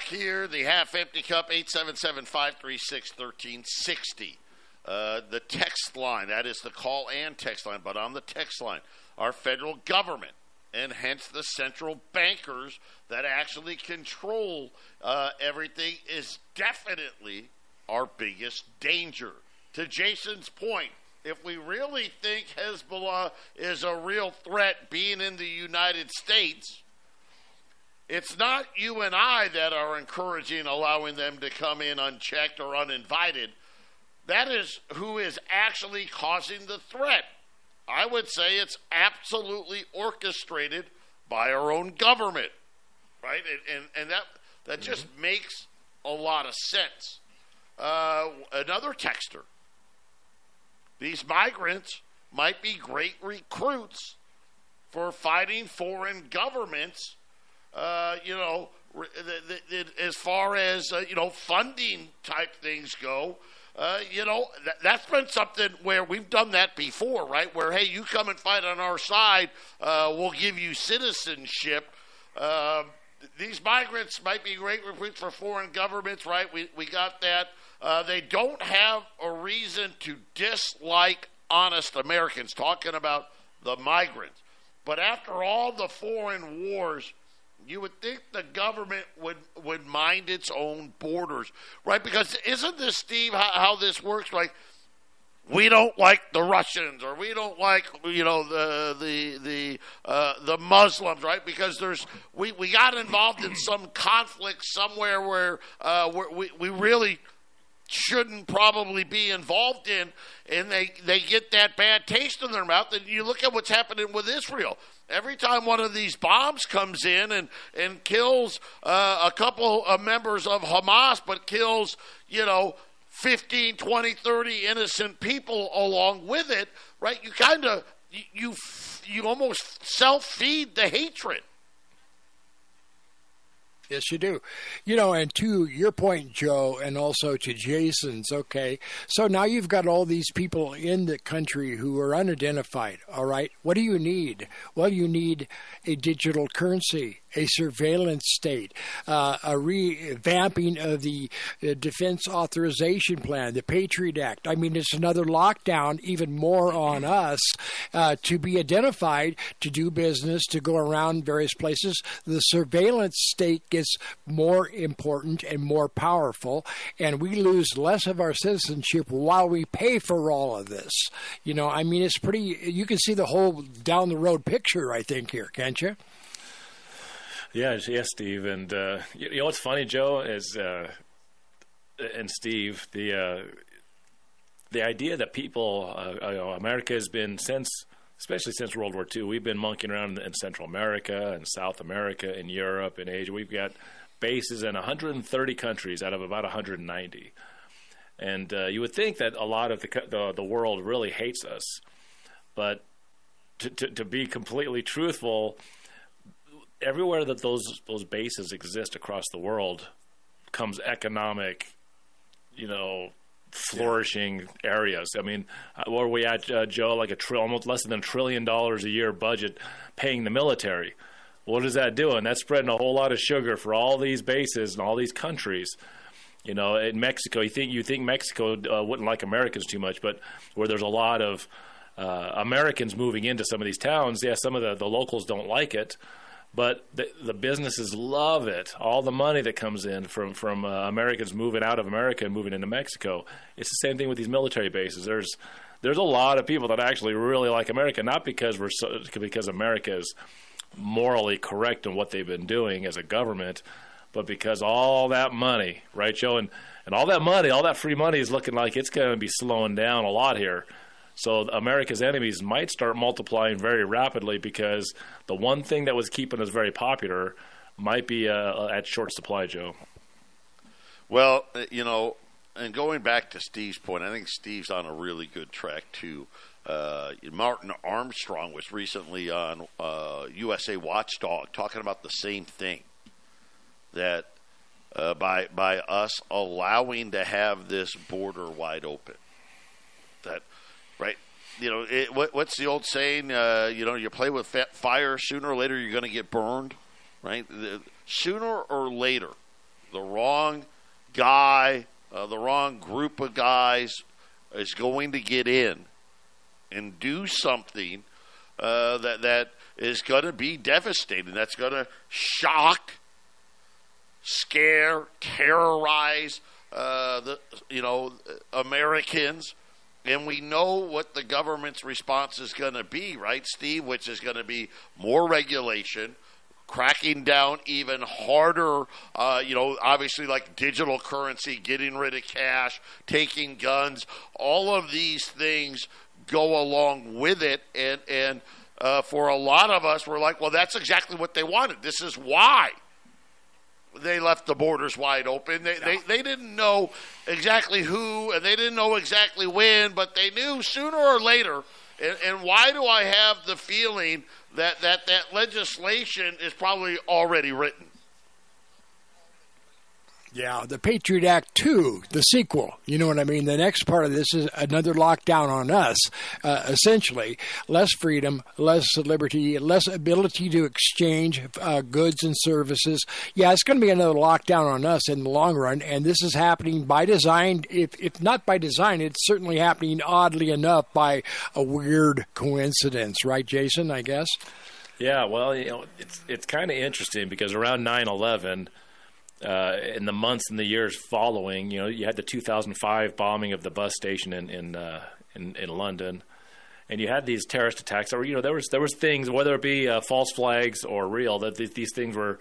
Back here, the half empty cup, 877 536 1360. Uh, the text line, that is the call and text line, but on the text line, our federal government and hence the central bankers that actually control uh, everything is definitely our biggest danger. To Jason's point, if we really think Hezbollah is a real threat being in the United States, it's not you and I that are encouraging allowing them to come in unchecked or uninvited. That is who is actually causing the threat. I would say it's absolutely orchestrated by our own government, right? And and, and that that just makes a lot of sense. Uh, another texter: These migrants might be great recruits for fighting foreign governments. Uh, you know, as far as uh, you know, funding type things go. Uh, you know, that, that's been something where we've done that before, right? Where, hey, you come and fight on our side, uh, we'll give you citizenship. Um, these migrants might be great recruits for foreign governments, right? We, we got that. Uh, they don't have a reason to dislike honest Americans, talking about the migrants. But after all the foreign wars, you would think the government would would mind its own borders, right? Because isn't this, Steve, how, how this works? Like, we don't like the Russians, or we don't like you know the the the uh, the Muslims, right? Because there's we, we got involved in some conflict somewhere where uh, where we we really shouldn't probably be involved in, and they they get that bad taste in their mouth. And you look at what's happening with Israel. Every time one of these bombs comes in and and kills uh, a couple of members of Hamas, but kills you know 15, 20, 30 innocent people along with it, right? You kind of you, you you almost self feed the hatred. Yes, you do. You know, and to your point, Joe, and also to Jason's, okay. So now you've got all these people in the country who are unidentified, all right? What do you need? Well, you need a digital currency, a surveillance state, uh, a revamping of the uh, Defense Authorization Plan, the Patriot Act. I mean, it's another lockdown, even more on us uh, to be identified, to do business, to go around various places. The surveillance state gets more important and more powerful, and we lose less of our citizenship while we pay for all of this. You know, I mean, it's pretty, you can see the whole down the road picture, I think, here, can't you? Yeah, yes, Steve. And uh, you, know what's funny, Joe, is uh, and Steve, the uh, the idea that people, uh, you know, America has been since, especially since World War II, we've been monkeying around in Central America and South America and Europe and Asia. We've got bases in 130 countries out of about 190. And uh, you would think that a lot of the, the, the world really hates us, but to, to, to be completely truthful, everywhere that those those bases exist across the world comes economic, you know, flourishing yeah. areas. I mean, uh, where are we at, uh, Joe, like a tri- almost less than a trillion dollars a year budget paying the military. What is that doing? That's spreading a whole lot of sugar for all these bases and all these countries. You know, in Mexico, you think you think Mexico uh, wouldn't like Americans too much, but where there's a lot of uh, Americans moving into some of these towns, yeah, some of the, the locals don't like it but the, the businesses love it. All the money that comes in from from uh, Americans moving out of America and moving into Mexico. It's the same thing with these military bases. There's there's a lot of people that actually really like America, not because we're so, because America is morally correct in what they've been doing as a government, but because all that money, right, Joe, and and all that money, all that free money is looking like it's going to be slowing down a lot here. So America's enemies might start multiplying very rapidly because the one thing that was keeping us very popular might be uh, at short supply, Joe. Well, uh, you know, and going back to Steve's point, I think Steve's on a really good track too. Uh, Martin Armstrong was recently on uh, USA Watchdog talking about the same thing that uh, by by us allowing to have this border wide open, that right. You know, it, what, what's the old saying? Uh, you know, you play with fire, sooner or later you're going to get burned, right? The, sooner or later, the wrong guy, uh, the wrong group of guys is going to get in and do something uh, that that is going to be devastating. That's going to shock, scare, terrorize uh, the you know Americans. And we know what the government's response is going to be, right, Steve? Which is going to be more regulation, cracking down even harder. Uh, you know, obviously, like digital currency, getting rid of cash, taking guns. All of these things go along with it, and and uh, for a lot of us, we're like, well, that's exactly what they wanted. This is why they left the borders wide open. They, they, they didn't know exactly who and they didn't know exactly when, but they knew sooner or later. And, and why do I have the feeling that, that that legislation is probably already written. Yeah, the Patriot Act 2, the sequel. You know what I mean? The next part of this is another lockdown on us, uh, essentially. Less freedom, less liberty, less ability to exchange uh, goods and services. Yeah, it's going to be another lockdown on us in the long run, and this is happening by design. If, if not by design, it's certainly happening oddly enough by a weird coincidence, right, Jason, I guess? Yeah, well, you know, it's, it's kind of interesting because around 9 11, uh, in the months and the years following, you know, you had the 2005 bombing of the bus station in in uh, in, in, London, and you had these terrorist attacks. Or you know, there was there was things, whether it be uh, false flags or real, that th- these things were,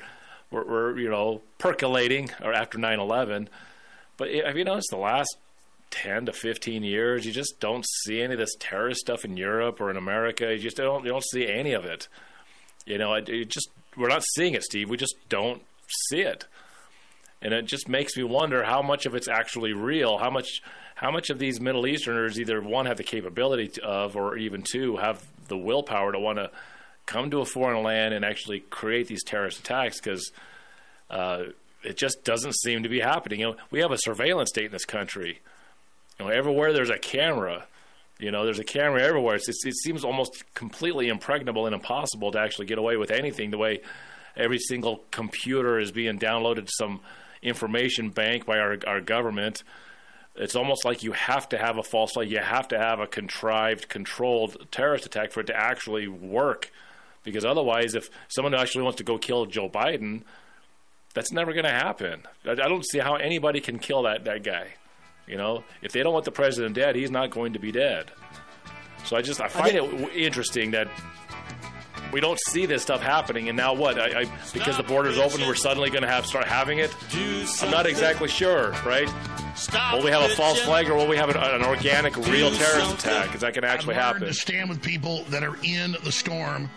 were, were you know percolating or after 9/11. But have you noticed the last 10 to 15 years, you just don't see any of this terrorist stuff in Europe or in America. You just don't you don't see any of it. You know, it, it just we're not seeing it, Steve. We just don't see it and it just makes me wonder how much of it's actually real. How much how much of these Middle Easterners either one have the capability of, or even two have the willpower to want to come to a foreign land and actually create these terrorist attacks because uh, it just doesn't seem to be happening. You know, we have a surveillance state in this country. You know, everywhere there's a camera. You know, there's a camera everywhere. It's, it seems almost completely impregnable and impossible to actually get away with anything. The way every single computer is being downloaded to some information bank by our, our government. It's almost like you have to have a false flag. You have to have a contrived, controlled terrorist attack for it to actually work. Because otherwise, if someone actually wants to go kill Joe Biden, that's never going to happen. I, I don't see how anybody can kill that, that guy. You know, if they don't want the president dead, he's not going to be dead. So I just I find I it interesting that we don't see this stuff happening. And now what? I, I because the border's open, we're suddenly going to have start having it. I'm not exactly sure, right? Will we have a false flag or will we have an, an organic, real terrorist attack? Is that going to actually happen? To stand with people that are in the storm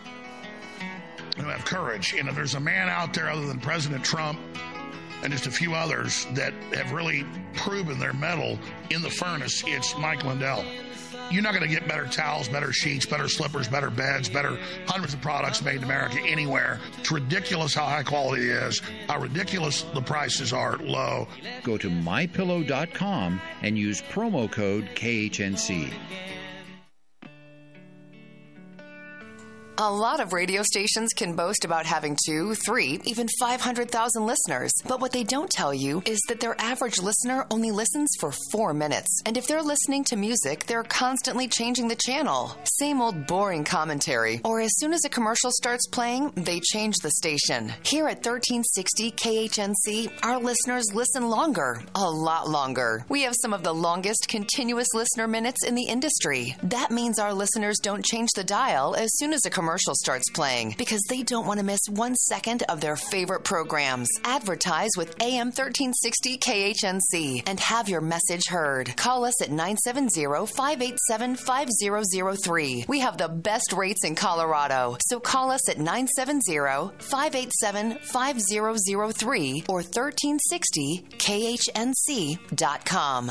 who have courage. You know, there's a man out there other than President Trump and just a few others that have really proven their mettle in the furnace. It's Mike Lindell you're not going to get better towels, better sheets, better slippers, better beds, better hundreds of products made in America anywhere. It's ridiculous how high quality it is, how ridiculous the prices are low. Go to mypillow.com and use promo code KHNC. A lot of radio stations can boast about having two, three, even 500,000 listeners. But what they don't tell you is that their average listener only listens for four minutes. And if they're listening to music, they're constantly changing the channel. Same old boring commentary. Or as soon as a commercial starts playing, they change the station. Here at 1360 KHNC, our listeners listen longer, a lot longer. We have some of the longest continuous listener minutes in the industry. That means our listeners don't change the dial as soon as a commercial commercial starts playing because they don't want to miss one second of their favorite programs. Advertise with AM 1360 KHNC and have your message heard. Call us at 970 587 5003. We have the best rates in Colorado, so call us at 970 587 5003 or 1360khnc.com.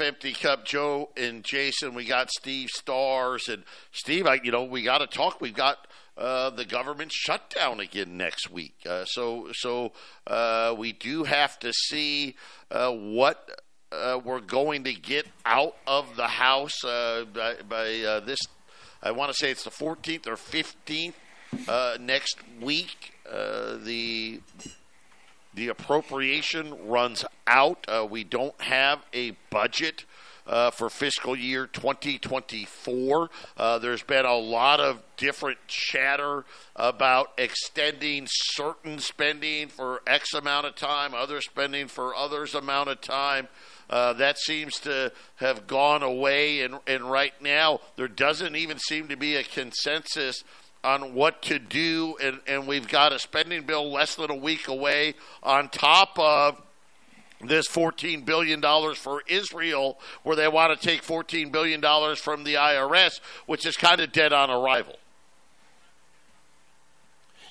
Empty cup. Joe and Jason, we got Steve Stars and Steve. I, you know, we got to talk. We've got uh, the government shutdown again next week. Uh, so, so uh, we do have to see uh, what uh, we're going to get out of the House uh, by, by this. I want to say it's the 14th or 15th next week. the the appropriation runs out. Uh, we don't have a budget uh, for fiscal year 2024. Uh, there's been a lot of different chatter about extending certain spending for X amount of time, other spending for others amount of time. Uh, that seems to have gone away, and, and right now there doesn't even seem to be a consensus on what to do, and, and we've got a spending bill less than a week away on top of this $14 billion for Israel, where they want to take $14 billion from the IRS, which is kind of dead on arrival.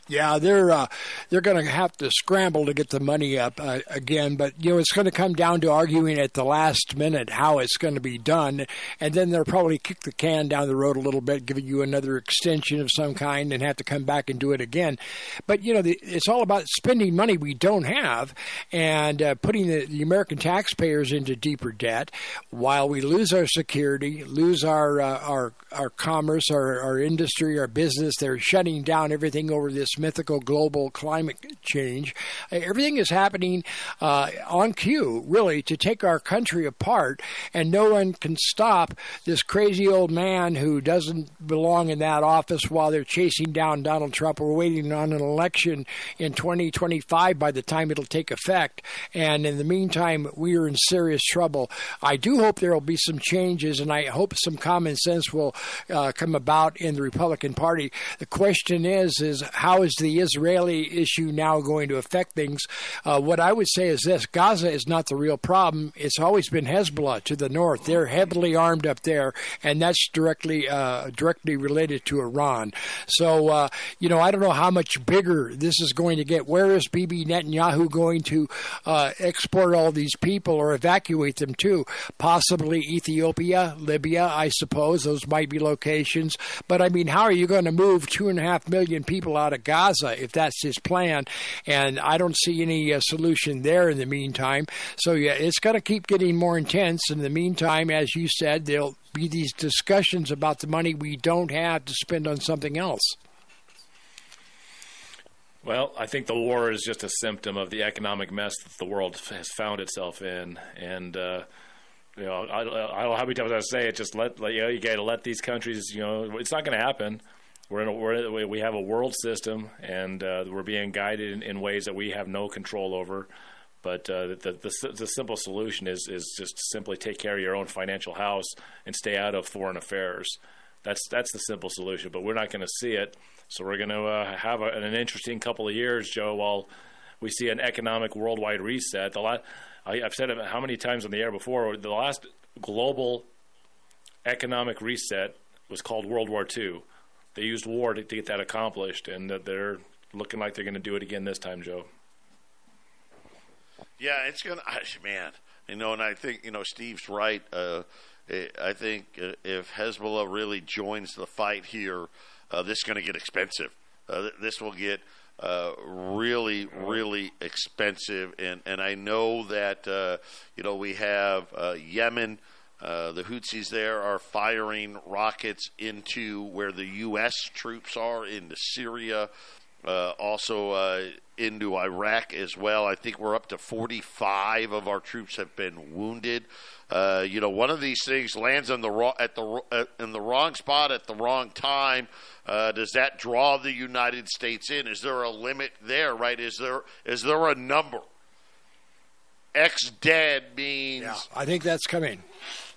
Yeah, they're uh, they're going to have to scramble to get the money up uh, again, but you know it's going to come down to arguing at the last minute how it's going to be done, and then they'll probably kick the can down the road a little bit, giving you another extension of some kind, and have to come back and do it again. But you know, the, it's all about spending money we don't have and uh, putting the, the, American taxpayers into deeper debt, while we lose our security, lose our uh, our our commerce, our our industry, our business. They're shutting down everything over this mythical global climate change. Everything is happening uh, on cue, really, to take our country apart, and no one can stop this crazy old man who doesn't belong in that office while they're chasing down Donald Trump. We're waiting on an election in 2025 by the time it'll take effect, and in the meantime, we are in serious trouble. I do hope there will be some changes, and I hope some common sense will uh, come about in the Republican Party. The question is, is how is is the Israeli issue now going to affect things? Uh, what I would say is this Gaza is not the real problem. It's always been Hezbollah to the north. They're heavily armed up there, and that's directly uh, directly related to Iran. So, uh, you know, I don't know how much bigger this is going to get. Where is Bibi Netanyahu going to uh, export all these people or evacuate them to? Possibly Ethiopia, Libya, I suppose. Those might be locations. But I mean, how are you going to move two and a half million people out of Gaza? Gaza if that's his plan. And I don't see any uh, solution there in the meantime. So, yeah, it's going to keep getting more intense. In the meantime, as you said, there'll be these discussions about the money we don't have to spend on something else. Well, I think the war is just a symptom of the economic mess that the world has found itself in, and uh, you know, I, I don't know how many times I say it. Just let, let you know, you got to let these countries. You know, it's not going to happen we're in a, we're, we have a world system, and uh, we're being guided in, in, ways that we have no control over. But uh, the, the, the simple solution is is just simply take care of your own financial house and stay out of foreign affairs. That's that's the simple solution, but we're not going to see it. So we're going to uh, have a, an interesting couple of years, Joe, while we see an economic worldwide reset. The last, I, I've said it how many times on the air before. The last global economic reset was called World War II. They used war to, to get that accomplished, and that they're looking like they're going to do it again this time, Joe. Yeah, it's gonna. Man, you know, and I think you know Steve's right. Uh, I think uh, if Hezbollah really joins the fight here, uh, this is going to get expensive. Uh, this will get uh, really, really expensive. And, and I know that, uh, you know, we have uh, Yemen. Uh, the Houthis there are firing rockets into where the U.S. troops are, into Syria, uh, also into Iraq as well. I think we're up to 45 of our troops have been wounded. Uh, you know, one of these things lands in the wrong, at the uh, in the wrong spot at the wrong time. Uh, does that draw the United States in? Is there a limit there? Right? Is there is there a number? X dead means. Yeah, I think that's coming.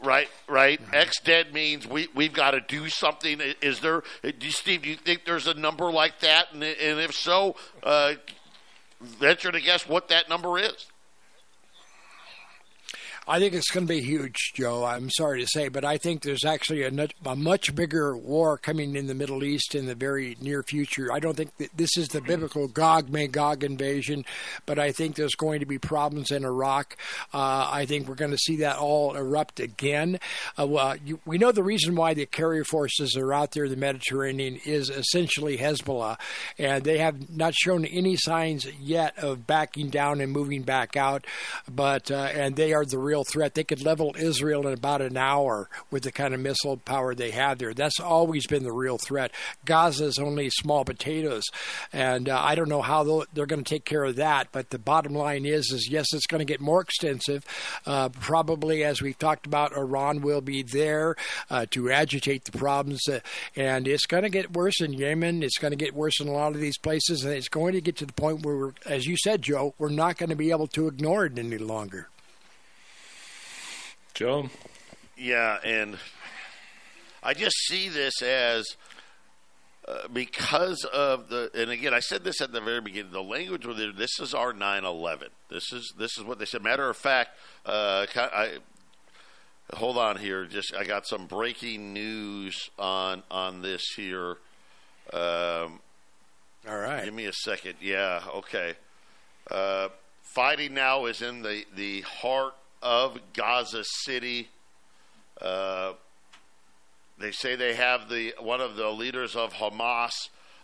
Right, right. Mm-hmm. X dead means we we've got to do something. Is there, do Steve? Do you think there's a number like that? And, and if so, uh, venture to guess what that number is. I think it's going to be huge, Joe. I'm sorry to say, but I think there's actually a, a, much bigger war coming in the Middle East in the very near future. I don't think that this is the biblical Gog Magog invasion, but I think there's going to be problems in Iraq. Uh, I think we're going to see that all erupt again. Uh, well, you, we know the reason why the carrier forces are out there in the Mediterranean is essentially Hezbollah, and they have not shown any signs yet of backing down and moving back out. But uh, and they are the real real threat. They could level Israel in about an hour with the kind of missile power they have there. That's always been the real threat. Gaza is only small potatoes, and uh, I don't know how they're going to take care of that. But the bottom line is, is yes, it's going to get more extensive. Uh, probably, as we've talked about, Iran will be there uh, to agitate the problems, uh, and it's going to get worse in Yemen. It's going to get worse in a lot of these places, and it's going to get to the point where, as you said, Joe, we're not going to be able to ignore it any longer. Joe? Yeah, and I just see this as uh, because of the and again I said this at the very beginning the language with it this is our 9/11 this is this is what they said. Matter of fact uh, I hold on here just I got some breaking news on on this here um, all right. give me a second. Yeah okay. Uh, fighting now is in the the heart of Gaza City. Uh, they say they have the one of the leaders of Hamas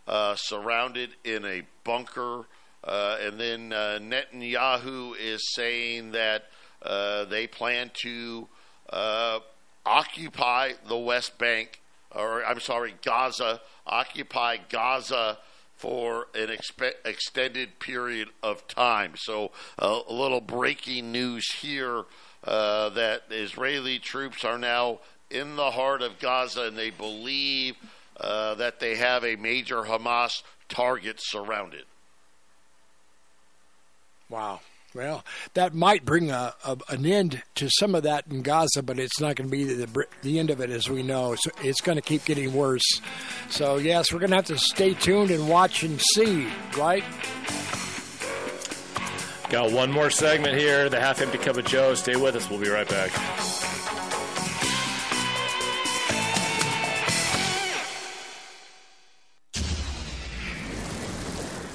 uh, surrounded in a bunker, uh, and then uh, Netanyahu is saying that uh, they plan to uh, occupy the West Bank, or I'm sorry, Gaza, occupy Gaza for an extended period of time. So, uh, a little breaking news here uh, that Israeli troops are now in the heart of Gaza and they believe uh, that they have a major Hamas target surrounded. Wow. Well, that might bring a, a, an end to some of that in Gaza, but it's not going to be the, the end of it as we know. So it's going to keep getting worse. So, yes, we're going to have to stay tuned and watch and see, right? Got one more segment here the half empty cup of Joe. Stay with us. We'll be right back.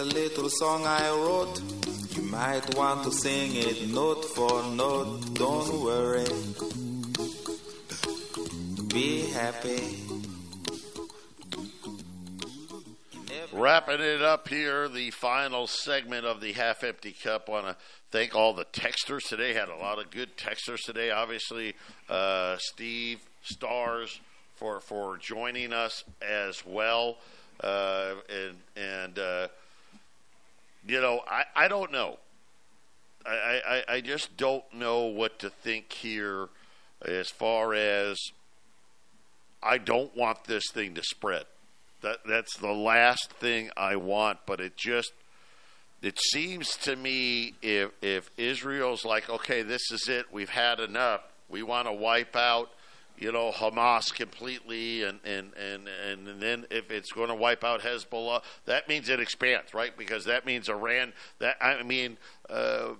a little song I wrote. You might want to sing it note for note. Don't worry. Be happy. Wrapping it up here, the final segment of the half empty cup. Want to thank all the texters today. Had a lot of good texters today. Obviously, uh, Steve Stars for for joining us as well. Uh, and and uh, you know, I, I don't know. I, I, I just don't know what to think here as far as I don't want this thing to spread. That that's the last thing I want, but it just it seems to me if if Israel's like, okay, this is it, we've had enough, we want to wipe out you know Hamas completely, and and and and then if it's going to wipe out Hezbollah, that means it expands, right? Because that means Iran. That I mean. Uh,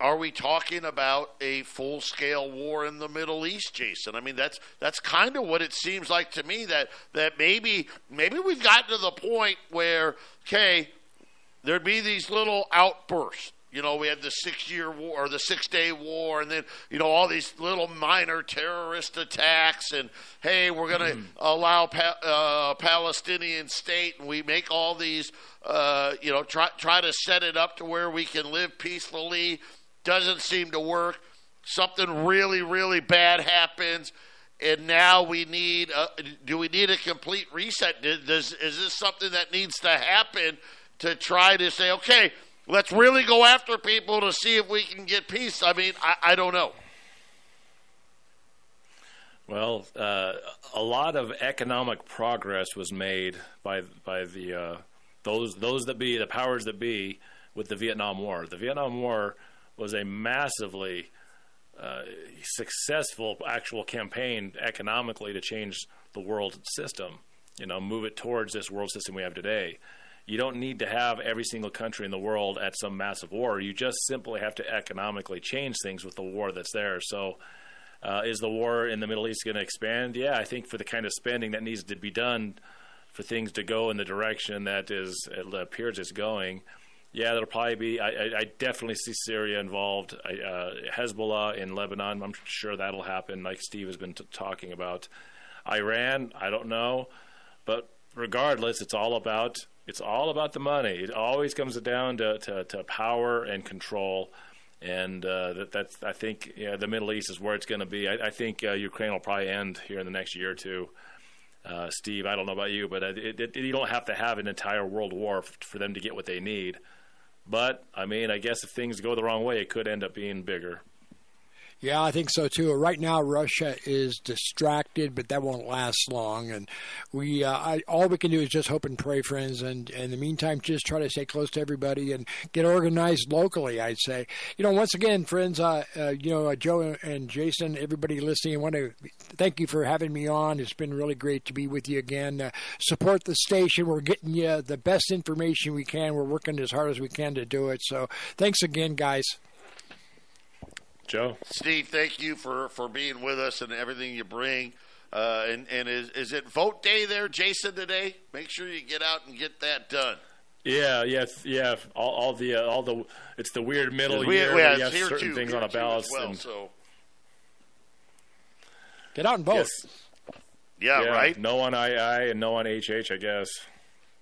are we talking about a full scale war in the Middle East, Jason? I mean, that's that's kind of what it seems like to me that that maybe maybe we've gotten to the point where okay, there'd be these little outbursts you know, we had the six year war or the six day war, and then, you know, all these little minor terrorist attacks. And hey, we're going to mm. allow pa- uh, Palestinian state, and we make all these, uh, you know, try, try to set it up to where we can live peacefully. Doesn't seem to work. Something really, really bad happens. And now we need. A, do we need a complete reset? Does, is this something that needs to happen to try to say, okay, Let's really go after people to see if we can get peace. I mean, I, I don't know. Well, uh, a lot of economic progress was made by by the uh, those those that be the powers that be with the Vietnam War. The Vietnam War was a massively uh, successful actual campaign economically to change the world system. You know, move it towards this world system we have today you don't need to have every single country in the world at some massive war. You just simply have to economically change things with the war that's there. So, uh, is the war in the Middle East going to expand? Yeah, I think for the kind of spending that needs to be done for things to go in the direction that is it appears it's going. Yeah, there'll probably be. I, I, I definitely see Syria involved. I, uh, Hezbollah in Lebanon. I'm sure that'll happen, like Steve has been t- talking about. Iran, I don't know, but regardless, it's all about it's all about the money. It always comes down to, to, to power and control. And uh, that, that's, I think, yeah, the Middle East is where it's going to be. I, I think uh, Ukraine will probably end here in the next year or two. Uh, Steve, I don't know about you, but it, it, you don't have to have an entire world war f- for them to get what they need. But I mean, I guess if things go the wrong way, it could end up being bigger. Yeah, I think so too. Right now, Russia is distracted, but that won't last long. And we, uh, I, all we can do is just hope and pray, friends. And, and in the meantime, just try to stay close to everybody and get organized locally. I'd say, you know, once again, friends, uh, uh, you know, uh, Joe and Jason, everybody listening, I want to thank you for having me on. It's been really great to be with you again. Uh, support the station. We're getting you the best information we can. We're working as hard as we can to do it. So, thanks again, guys. Joe. Steve, thank you for, for being with us and everything you bring. Uh, and and is, is it vote day there, Jason, today? Make sure you get out and get that done. Yeah, yeah, yeah. All, all the uh, all the it's the weird middle we, year. We, have here certain too, things on a ballot. well, and, so. Get out and vote. Yes. Yeah, right. No on II and no on HH, I guess.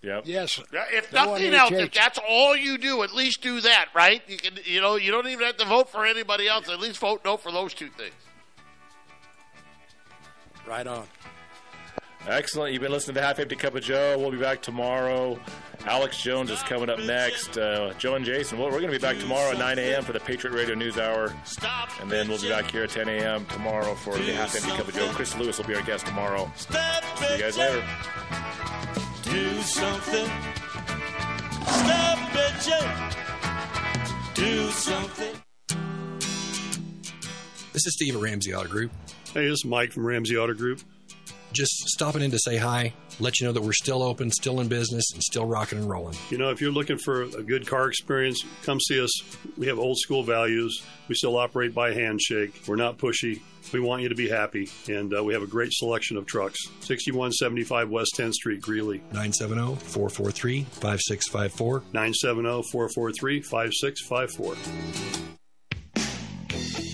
Yep. Yes. If No nothing else, if that's all you do, at least do that, right? You can, you know, you don't even have to vote for anybody else. At least vote no for those two things. Right on. Excellent. You've been listening to Half Empty Cup of Joe. We'll be back tomorrow. Alex Jones is coming up next. Uh, Joe and Jason. Well, we're going to be back tomorrow at 9 a.m. for the Patriot Radio News Hour. And then we'll be back here at 10 a.m. tomorrow for the Half Empty Cup of Joe. Chris Lewis will be our guest tomorrow. See you guys later. Do something. Stop bitching. Do something. This is Steve at Ramsey Auto Group. Hey, this is Mike from Ramsey Auto Group. Just stopping in to say hi, let you know that we're still open, still in business, and still rocking and rolling. You know, if you're looking for a good car experience, come see us. We have old school values. We still operate by handshake. We're not pushy. We want you to be happy, and uh, we have a great selection of trucks. 6175 West 10th Street, Greeley. 970 443